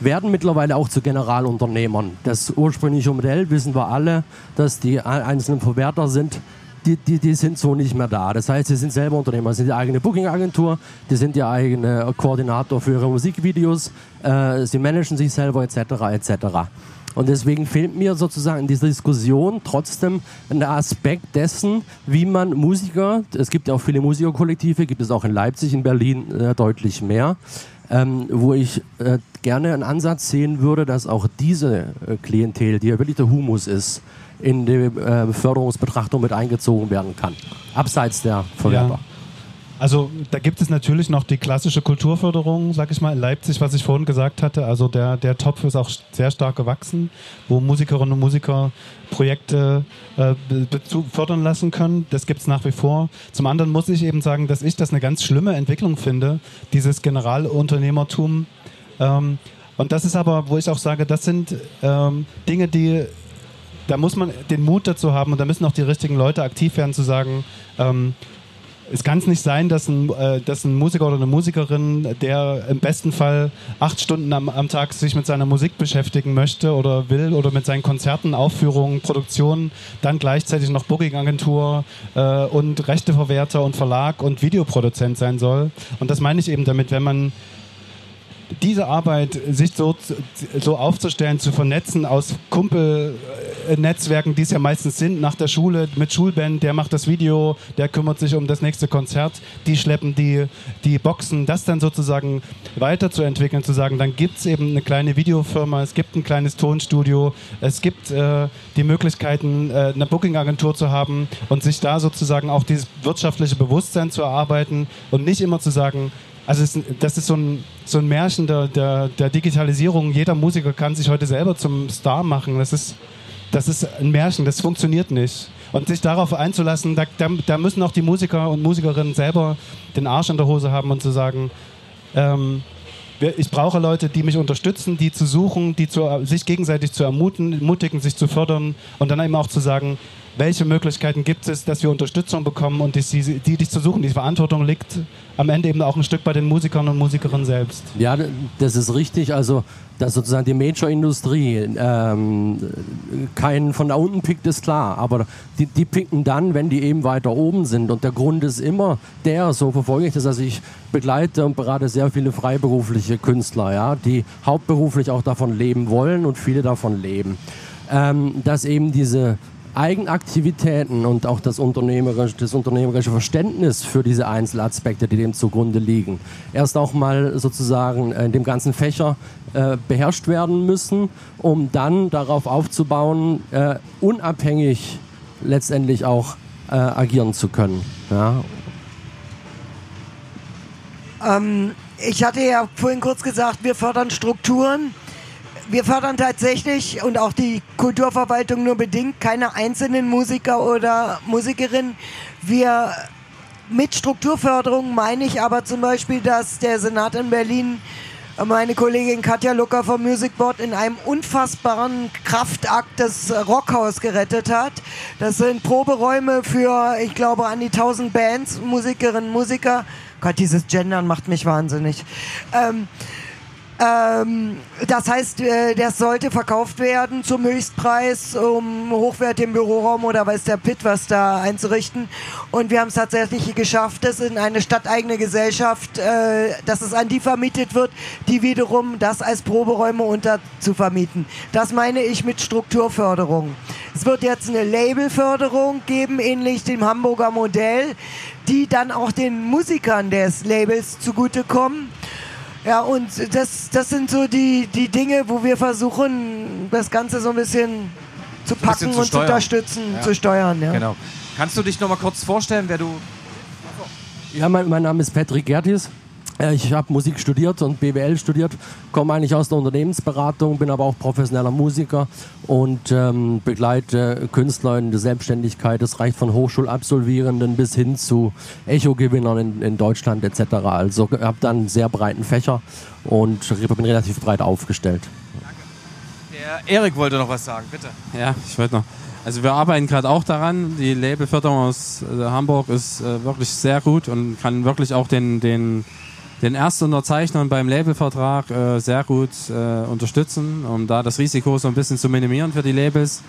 werden mittlerweile auch zu Generalunternehmern. Das ursprüngliche Modell wissen wir alle, dass die einzelnen Verwerter sind. Die, die, die sind so nicht mehr da. Das heißt, sie sind selber Unternehmer, sie sind die eigene Booking-Agentur, die sind der eigene Koordinator für ihre Musikvideos, äh, sie managen sich selber etc. etc. Und deswegen fehlt mir sozusagen in dieser Diskussion trotzdem ein Aspekt dessen, wie man Musiker, es gibt ja auch viele Musikerkollektive, gibt es auch in Leipzig, in Berlin äh, deutlich mehr, ähm, wo ich äh, gerne einen Ansatz sehen würde, dass auch diese äh, Klientel, die ja wirklich der Humus ist, in die äh, Förderungsbetrachtung mit eingezogen werden kann. Abseits der Verwerber. Ja. Also da gibt es natürlich noch die klassische Kulturförderung, sag ich mal, in Leipzig, was ich vorhin gesagt hatte. Also der, der Topf ist auch sehr stark gewachsen, wo Musikerinnen und Musiker Projekte äh, fördern lassen können. Das gibt es nach wie vor. Zum anderen muss ich eben sagen, dass ich das eine ganz schlimme Entwicklung finde, dieses Generalunternehmertum. Ähm, und das ist aber, wo ich auch sage, das sind ähm, Dinge, die da muss man den Mut dazu haben und da müssen auch die richtigen Leute aktiv werden, zu sagen, ähm, es kann nicht sein, dass ein, äh, dass ein Musiker oder eine Musikerin, der im besten Fall acht Stunden am, am Tag sich mit seiner Musik beschäftigen möchte oder will oder mit seinen Konzerten, Aufführungen, Produktionen, dann gleichzeitig noch Booking-Agentur äh, und Rechteverwerter und Verlag und Videoproduzent sein soll. Und das meine ich eben damit, wenn man diese Arbeit, sich so, so aufzustellen, zu vernetzen aus Kumpelnetzwerken, die es ja meistens sind, nach der Schule mit Schulband, der macht das Video, der kümmert sich um das nächste Konzert, die schleppen die, die Boxen, das dann sozusagen weiterzuentwickeln, zu sagen, dann gibt es eben eine kleine Videofirma, es gibt ein kleines Tonstudio, es gibt äh, die Möglichkeiten, äh, eine Booking-Agentur zu haben und sich da sozusagen auch dieses wirtschaftliche Bewusstsein zu erarbeiten und nicht immer zu sagen, also es, das ist so ein, so ein Märchen der, der, der, Digitalisierung. Jeder Musiker kann sich heute selber zum Star machen. Das ist, das ist ein Märchen, das funktioniert nicht. Und sich darauf einzulassen, da, da, da müssen auch die Musiker und Musikerinnen selber den Arsch in der Hose haben und zu sagen, ähm, ich brauche Leute, die mich unterstützen, die zu suchen, die zu, sich gegenseitig zu ermutigen, sich zu fördern und dann eben auch zu sagen, welche Möglichkeiten gibt es, dass wir Unterstützung bekommen und die, die dich zu suchen. Die Verantwortung liegt am Ende eben auch ein Stück bei den Musikern und Musikerinnen selbst. Ja, das ist richtig. Also, dass sozusagen die Major-Industrie ähm, keinen von da unten pickt, ist klar. Aber die, die picken dann, wenn die eben weiter oben sind. Und der Grund ist immer der, so verfolge ich das. Also, ich begleite und berate sehr viele freiberufliche Künstler, ja, die hauptberuflich auch davon leben wollen und viele davon leben. Ähm, dass eben diese Eigenaktivitäten und auch das unternehmerische, das unternehmerische Verständnis für diese Einzelaspekte, die dem zugrunde liegen, erst auch mal sozusagen in dem ganzen Fächer äh, beherrscht werden müssen, um dann darauf aufzubauen, äh, unabhängig letztendlich auch äh, agieren zu können. Ja. Ähm, ich hatte ja vorhin kurz gesagt, wir fördern Strukturen wir fördern tatsächlich und auch die Kulturverwaltung nur bedingt keine einzelnen Musiker oder Musikerinnen. Wir mit Strukturförderung meine ich aber zum Beispiel, dass der Senat in Berlin meine Kollegin Katja Lucker vom Music Board in einem unfassbaren Kraftakt das Rockhaus gerettet hat. Das sind Proberäume für, ich glaube, an die 1000 Bands, Musikerinnen, Musiker. Gott, dieses Gendern macht mich wahnsinnig. Ähm, ähm, das heißt, äh, das sollte verkauft werden zum Höchstpreis, um hochwertigen Büroraum oder weiß der Pitt was da einzurichten. Und wir haben es tatsächlich geschafft, das in eine stadteigene Gesellschaft, äh, dass es an die vermietet wird, die wiederum das als Proberäume unter zu vermieten. Das meine ich mit Strukturförderung. Es wird jetzt eine Labelförderung geben, ähnlich dem Hamburger Modell, die dann auch den Musikern des Labels zugutekommen. Ja, und das, das sind so die, die Dinge, wo wir versuchen, das Ganze so ein bisschen zu packen zu und zu steuern. unterstützen, Ja. zu steuern. Ja. Genau. Kannst du dich noch mal kurz vorstellen, wer du. Ja, mein, mein Name ist Patrick Gertis. Äh, Ich habe Musik studiert und BWL studiert, komme eigentlich aus der Unternehmensberatung, bin aber auch professioneller Musiker und ähm, begleite Künstler in der Selbstständigkeit. Das reicht von Hochschulabsolvierenden bis hin zu Echo-Gewinnern in, in Deutschland etc. Also habe dann einen sehr breiten Fächer und bin relativ breit aufgestellt. Der Erik wollte noch was sagen, bitte. Ja, ich wollte noch. Also wir arbeiten gerade auch daran. Die Labelförderung aus äh, Hamburg ist äh, wirklich sehr gut und kann wirklich auch den, den, den Erstunterzeichnern beim Labelvertrag äh, sehr gut äh, unterstützen, um da das Risiko so ein bisschen zu minimieren für die Labels.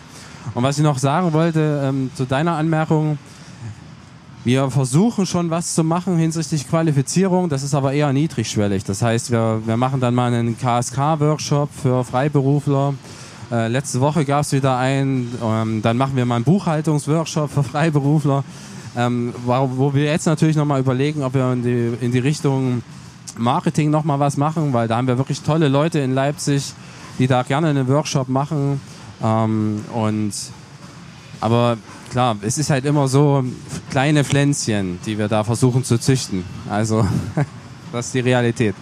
Und was ich noch sagen wollte ähm, zu deiner Anmerkung, wir versuchen schon was zu machen hinsichtlich Qualifizierung, das ist aber eher niedrigschwellig. Das heißt, wir, wir machen dann mal einen KSK-Workshop für Freiberufler. Äh, letzte Woche gab es wieder einen, ähm, dann machen wir mal einen Buchhaltungsworkshop für Freiberufler, ähm, wo, wir jetzt natürlich nochmal überlegen, ob wir in die, in die Richtung Marketing nochmal was machen, weil da haben wir wirklich tolle Leute in Leipzig, die da gerne einen Workshop machen. Ähm, und aber klar, es ist halt immer so kleine Pflänzchen, die wir da versuchen zu züchten. Also, das ist die Realität.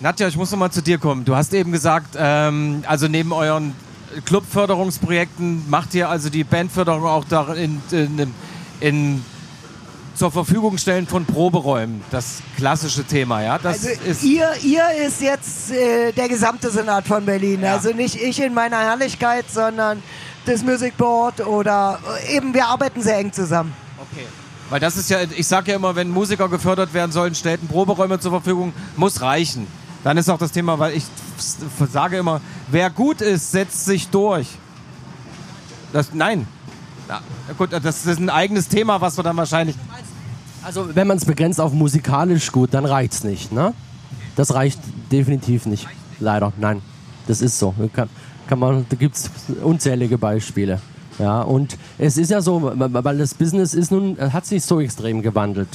Nadja, ich muss noch mal zu dir kommen. Du hast eben gesagt, ähm, also neben euren Clubförderungsprojekten macht ihr also die Bandförderung auch da in, in, in zur Verfügung stellen von Proberäumen. Das klassische Thema, ja? Das Also ist ihr, ihr ist jetzt äh, der gesamte Senat von Berlin. Ja. Also nicht ich in meiner Herrlichkeit, sondern das Music Board oder äh, eben wir arbeiten sehr eng zusammen. okay. Weil das ist ja, ich sage ja immer, wenn Musiker gefördert werden sollen, stellten Proberäume zur Verfügung, muss reichen. Dann ist auch das Thema, weil ich sage immer, wer gut ist, setzt sich durch. Das, nein. Na, gut, das ist ein eigenes Thema, was wir dann wahrscheinlich. Also wenn man es begrenzt auf musikalisch gut, dann reicht's nicht, ne? Das reicht definitiv nicht. Leider, nein. Das ist so. Kann, kann man, da gibt es unzählige Beispiele. Ja, und es ist ja so, weil das Business ist nun, hat sich so extrem gewandelt.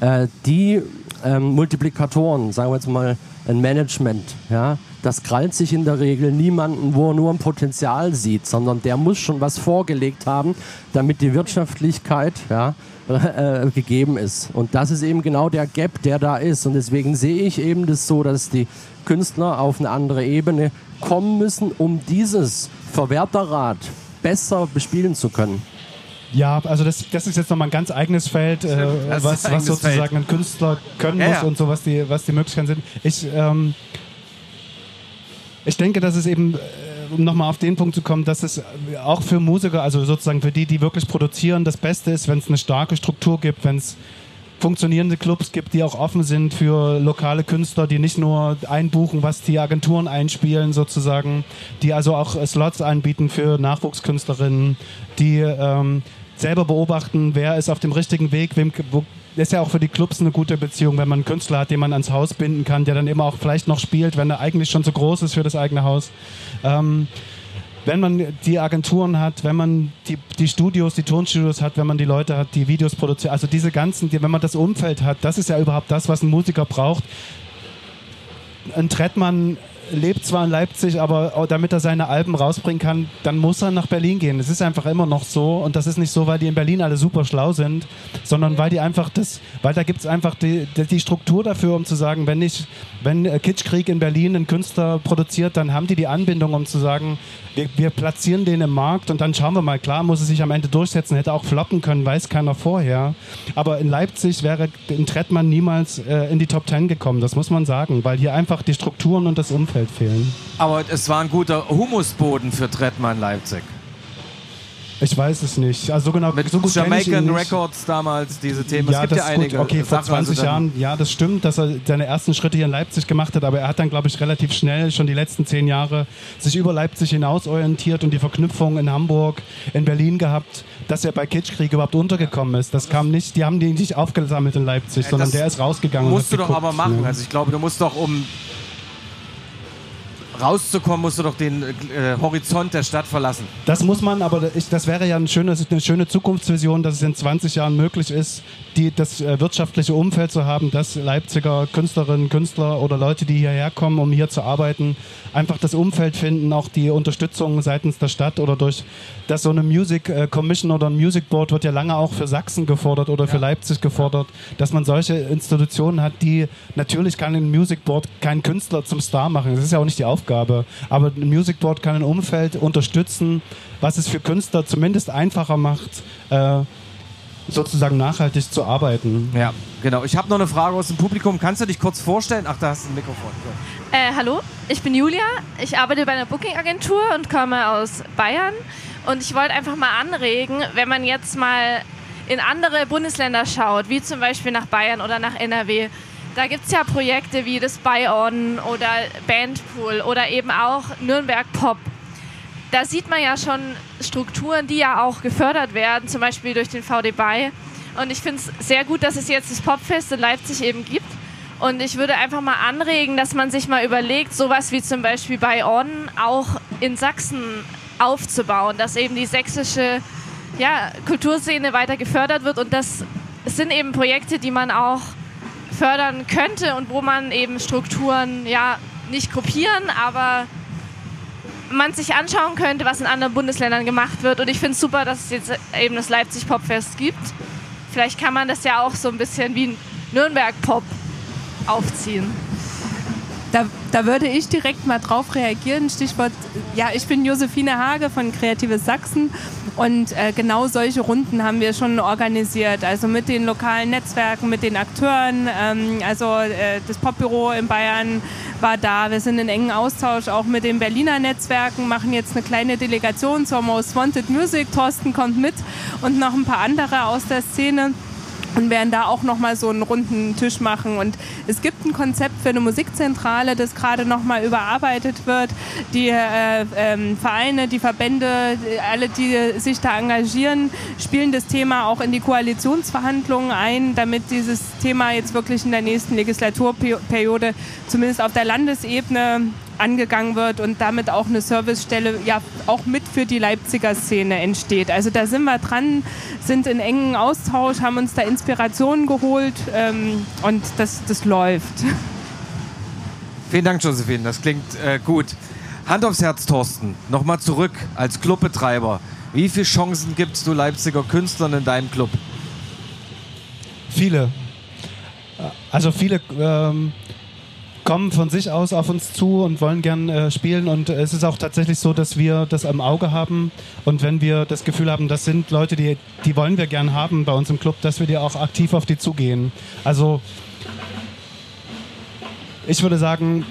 Äh, die ähm, Multiplikatoren, sagen wir jetzt mal ein Management, ja, das krallt sich in der Regel niemanden, wo er nur ein Potenzial sieht, sondern der muss schon was vorgelegt haben, damit die Wirtschaftlichkeit ja, äh, gegeben ist. Und das ist eben genau der Gap, der da ist. Und deswegen sehe ich eben das so, dass die Künstler auf eine andere Ebene kommen müssen, um dieses Verwerterrad besser bespielen zu können. Ja, also das, das ist jetzt nochmal ein ganz eigenes Feld, äh, was eigenes sozusagen Feld. ein Künstler können Ja, muss ja. und so, was die, was die Möglichkeiten sind. Ich, ähm, ich denke, dass es eben, äh, um nochmal auf den Punkt zu kommen, dass es auch für Musiker, also sozusagen für die, die wirklich produzieren, das Beste ist, wenn es eine starke Struktur gibt, wenn es funktionierende Clubs gibt, die auch offen sind für lokale Künstler, die nicht nur einbuchen, was die Agenturen einspielen sozusagen, die also auch äh, Slots anbieten für Nachwuchskünstlerinnen, die ähm, selber beobachten, wer ist auf dem richtigen Weg, wem, wo, ist ja auch für die Clubs eine gute Beziehung, wenn man einen Künstler hat, den man ans Haus binden kann, der dann immer auch vielleicht noch spielt, wenn er eigentlich schon zu groß ist für das eigene Haus. Ähm, wenn man die Agenturen hat, wenn man die, die Studios, die Tonstudios hat, wenn man die Leute hat, die Videos produzieren, also diese ganzen, die, wenn man das Umfeld hat, das ist ja überhaupt das, was ein Musiker braucht. Ein Trettmann lebt zwar in Leipzig, aber damit er seine Alben rausbringen kann, dann muss er nach Berlin gehen. Es ist einfach immer noch so und das ist nicht so, weil die in Berlin alle super schlau sind, sondern weil die einfach das, weil da gibt es einfach die, die, Struktur dafür, um zu sagen, wenn ich, wenn äh, Kitschkrieg in Berlin einen Künstler produziert, dann haben die die Anbindung, um zu sagen, wir, wir platzieren den im Markt und dann schauen wir mal, klar muss er sich am Ende durchsetzen, hätte auch floppen können, weiß keiner vorher. Aber in Leipzig wäre in Trettmann niemals äh, in die Top Ten gekommen, das muss man sagen, weil hier einfach die Strukturen und das Umfeld fehlen. Aber es war ein guter Humusboden für Trettmann Leipzig. Ich weiß es nicht. Also so genau, Mit so gut Jamaican. Records damals, diese Themen. Ja, es gibt das ja ist gut. einige. Okay, vor also 20 dann- Jahren, ja, das stimmt, dass er seine ersten Schritte hier in Leipzig gemacht hat, aber er hat dann, glaube ich, relativ schnell, schon die letzten zehn Jahre, sich über Leipzig hinaus orientiert und die Verknüpfung in Hamburg, in Berlin gehabt, dass er bei Kitschkrieg überhaupt untergekommen ist. Das kam nicht, die haben den nicht aufgesammelt in Leipzig, sondern das der ist rausgegangen. und Musst du hat doch geguckt, aber machen. ne? Also ich glaube, du musst doch um rauszukommen, musst du doch den äh, Horizont der Stadt verlassen. Das muss man, aber ich, das wäre ja ein schönes, eine schöne Zukunftsvision, dass es in 20 Jahren möglich ist, die, das äh, wirtschaftliche Umfeld zu haben, dass Leipziger Künstlerinnen, Künstler oder Leute, die hierher kommen, um hier zu arbeiten, einfach das Umfeld finden, auch die Unterstützung seitens der Stadt oder durch, dass so eine Music äh, Commission oder ein Music Board wird ja lange auch für Sachsen gefordert oder für Leipzig gefordert, dass man solche Institutionen hat, die natürlich kann ein Music Board keinen Künstler zum Star machen. Das ist ja auch nicht die Aufgabe. Aber ein Music Board kann ein Umfeld unterstützen, was es für Künstler zumindest einfacher macht, äh, sozusagen nachhaltig zu arbeiten. Ja, genau. Ich habe noch eine Frage aus dem Publikum. Kannst du dich kurz vorstellen? Ach, da hast du ein Mikrofon. So. Äh, hallo, ich bin Julia. Ich arbeite bei einer Booking-Agentur und komme aus Bayern. Und ich wollte einfach mal anregen, wenn man jetzt mal in andere Bundesländer schaut, wie zum Beispiel nach Bayern oder nach NRW, da gibt es ja Projekte wie das Buy-On oder Bandpool oder eben auch Nürnberg Pop. Da sieht man ja schon Strukturen, die ja auch gefördert werden, zum Beispiel durch den VD Buy. Und ich finde es sehr gut, dass es jetzt das Popfest in Leipzig eben gibt. Und ich würde einfach mal anregen, dass man sich mal überlegt, sowas wie zum Beispiel bei On auch in Sachsen aufzubauen, dass eben die sächsische ja, Kulturszene weiter gefördert wird. Und das sind eben Projekte, die man auch fördern könnte und wo man eben Strukturen ja nicht kopieren, aber man sich anschauen könnte, was in anderen Bundesländern gemacht wird. Und ich finde es super, dass es jetzt eben das Leipzig Popfest gibt. Vielleicht kann man das ja auch so ein bisschen wie ein Nürnberg Pop aufziehen. Da, da würde ich direkt mal drauf reagieren. Stichwort, ja, ich bin Josephine Hage von Kreatives Sachsen und äh, genau solche Runden haben wir schon organisiert. Also mit den lokalen Netzwerken, mit den Akteuren. Ähm, also äh, das Popbüro in Bayern war da. Wir sind in engen Austausch auch mit den Berliner Netzwerken, machen jetzt eine kleine Delegation zur Most Wanted Music. Thorsten kommt mit und noch ein paar andere aus der Szene und werden da auch noch mal so einen runden Tisch machen. Und es gibt ein Konzept für eine Musikzentrale, das gerade noch mal überarbeitet wird. Die äh, äh, Vereine, die Verbände, alle, die sich da engagieren, spielen das Thema auch in die Koalitionsverhandlungen ein, damit dieses Thema jetzt wirklich in der nächsten Legislaturperiode zumindest auf der Landesebene angegangen wird und damit auch eine Servicestelle ja auch mit für die Leipziger Szene entsteht. Also da sind wir dran, sind in engen Austausch, haben uns da Inspirationen geholt ähm, und das, das läuft. Vielen Dank, Josephine. Das klingt äh, gut. Hand aufs Herz, Thorsten. Nochmal zurück als Clubbetreiber. Wie viele Chancen gibst du Leipziger Künstlern in deinem Club? Viele. Also viele ähm, kommen von sich aus auf uns zu und wollen gern äh, spielen. Und es ist auch tatsächlich so, dass wir das im Auge haben. Und wenn wir das Gefühl haben, das sind Leute, die, die wollen wir gern haben bei uns im Club, dass wir die auch aktiv auf die zugehen. Also ich würde sagen,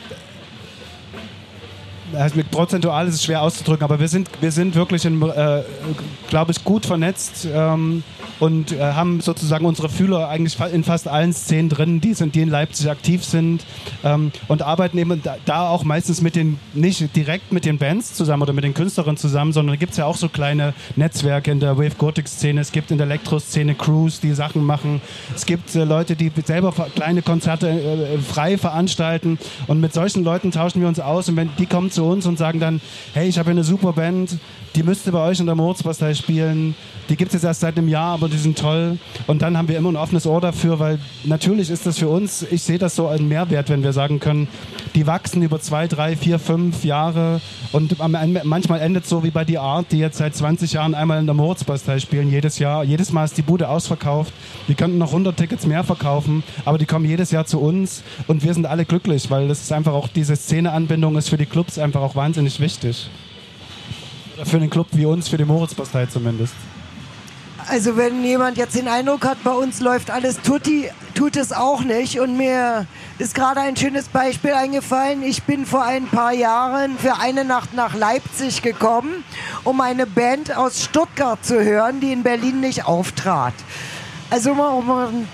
prozentual ist es schwer auszudrücken, aber wir sind, wir sind wirklich, äh, glaube ich, gut vernetzt. Ähm, und äh, haben sozusagen unsere Fühler eigentlich in fast allen Szenen drin, die, sind, die in Leipzig aktiv sind ähm, und arbeiten eben da, auch meistens mit den, nicht direkt mit den Bands zusammen oder mit den Künstlerinnen zusammen, sondern gibt es ja auch so kleine Netzwerke in der Wave Gothic Szene, es gibt in der Elektro-Szene Crews, die Sachen machen, es gibt äh, Leute, die selber kleine Konzerte äh, frei veranstalten und mit solchen Leuten tauschen wir uns aus und wenn die kommen zu uns und sagen dann, hey, ich habe eine super Band, die müsste bei euch in der Mordspastei spielen, die gibt es jetzt erst seit einem Jahr, aber die sind toll. Und dann haben wir immer ein offenes Ohr dafür, weil natürlich ist das für uns, ich sehe das so ein Mehrwert, wenn wir sagen können, die wachsen über zwei, drei, vier, fünf Jahre und manchmal endet so wie bei Die Art, die jetzt seit 20 Jahren einmal in der Moritzbastei spielen, jedes Jahr. Jedes Mal ist die Bude ausverkauft. Wir könnten noch 100 Tickets mehr verkaufen, aber die kommen jedes Jahr zu uns und wir sind alle glücklich, weil das ist einfach auch, diese Szeneanbindung ist für die Clubs einfach auch wahnsinnig wichtig. Oder für einen Club wie uns, für die Moritzbastei zumindest. Also wenn jemand jetzt den Eindruck hat, bei uns läuft alles tutti, tut es auch nicht. Und mir ist gerade ein schönes Beispiel eingefallen. Ich bin vor ein paar Jahren für eine Nacht nach Leipzig gekommen, um eine Band aus Stuttgart zu hören, die in Berlin nicht auftrat. Also um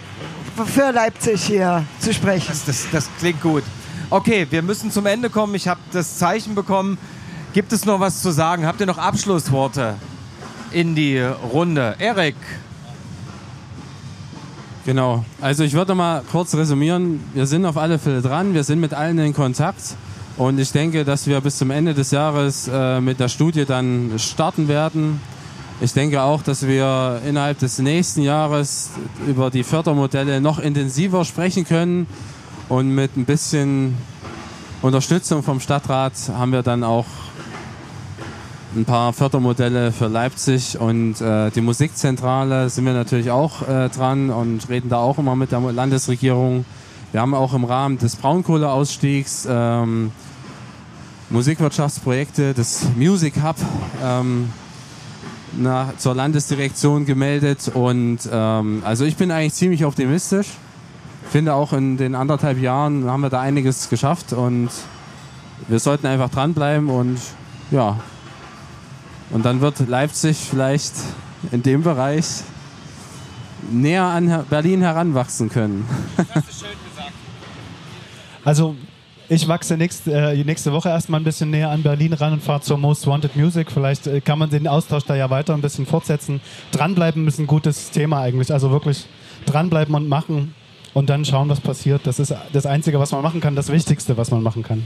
für Leipzig hier zu sprechen. Das, das, das klingt gut. Okay, wir müssen zum Ende kommen. Ich habe das Zeichen bekommen. Gibt es noch was zu sagen? Habt ihr noch Abschlussworte? in die Runde. Erik. Genau. Also ich würde mal kurz resümieren. Wir sind auf alle Fälle dran. Wir sind mit allen in Kontakt. Und ich denke, dass wir bis zum Ende des Jahres äh, mit der Studie dann starten werden. Ich denke auch, dass wir innerhalb des nächsten Jahres über die Fördermodelle noch intensiver sprechen können. Und mit ein bisschen Unterstützung vom Stadtrat haben wir dann auch ein paar Fördermodelle für Leipzig und äh, die Musikzentrale sind wir natürlich auch äh, dran und reden da auch immer mit der Landesregierung. Wir haben auch im Rahmen des Braunkohleausstiegs ähm, Musikwirtschaftsprojekte des Music Hub ähm, nach, zur Landesdirektion gemeldet und ähm, also ich bin eigentlich ziemlich optimistisch. Finde auch in den anderthalb Jahren haben wir da einiges geschafft und wir sollten einfach dranbleiben und ja, und dann wird Leipzig vielleicht in dem Bereich näher an Berlin heranwachsen können. Also ich wachse nächst, äh, nächste Woche erstmal ein bisschen näher an Berlin ran und fahre zur Most Wanted Music. Vielleicht äh, kann man den Austausch da ja weiter ein bisschen fortsetzen. Dranbleiben ist ein gutes Thema eigentlich. Also wirklich dranbleiben und machen und dann schauen, was passiert. Das ist das Einzige, was man machen kann, das Wichtigste, was man machen kann.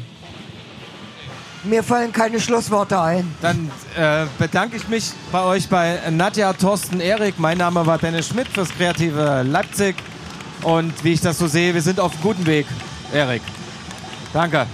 Mir fallen keine Schlussworte ein. Dann äh, bedanke ich mich bei euch bei Nadja, Thorsten, Erik. Mein Name war Dennis Schmidt fürs Kreative Leipzig. Und wie ich das so sehe, wir sind auf einem guten Weg. Erik. Danke.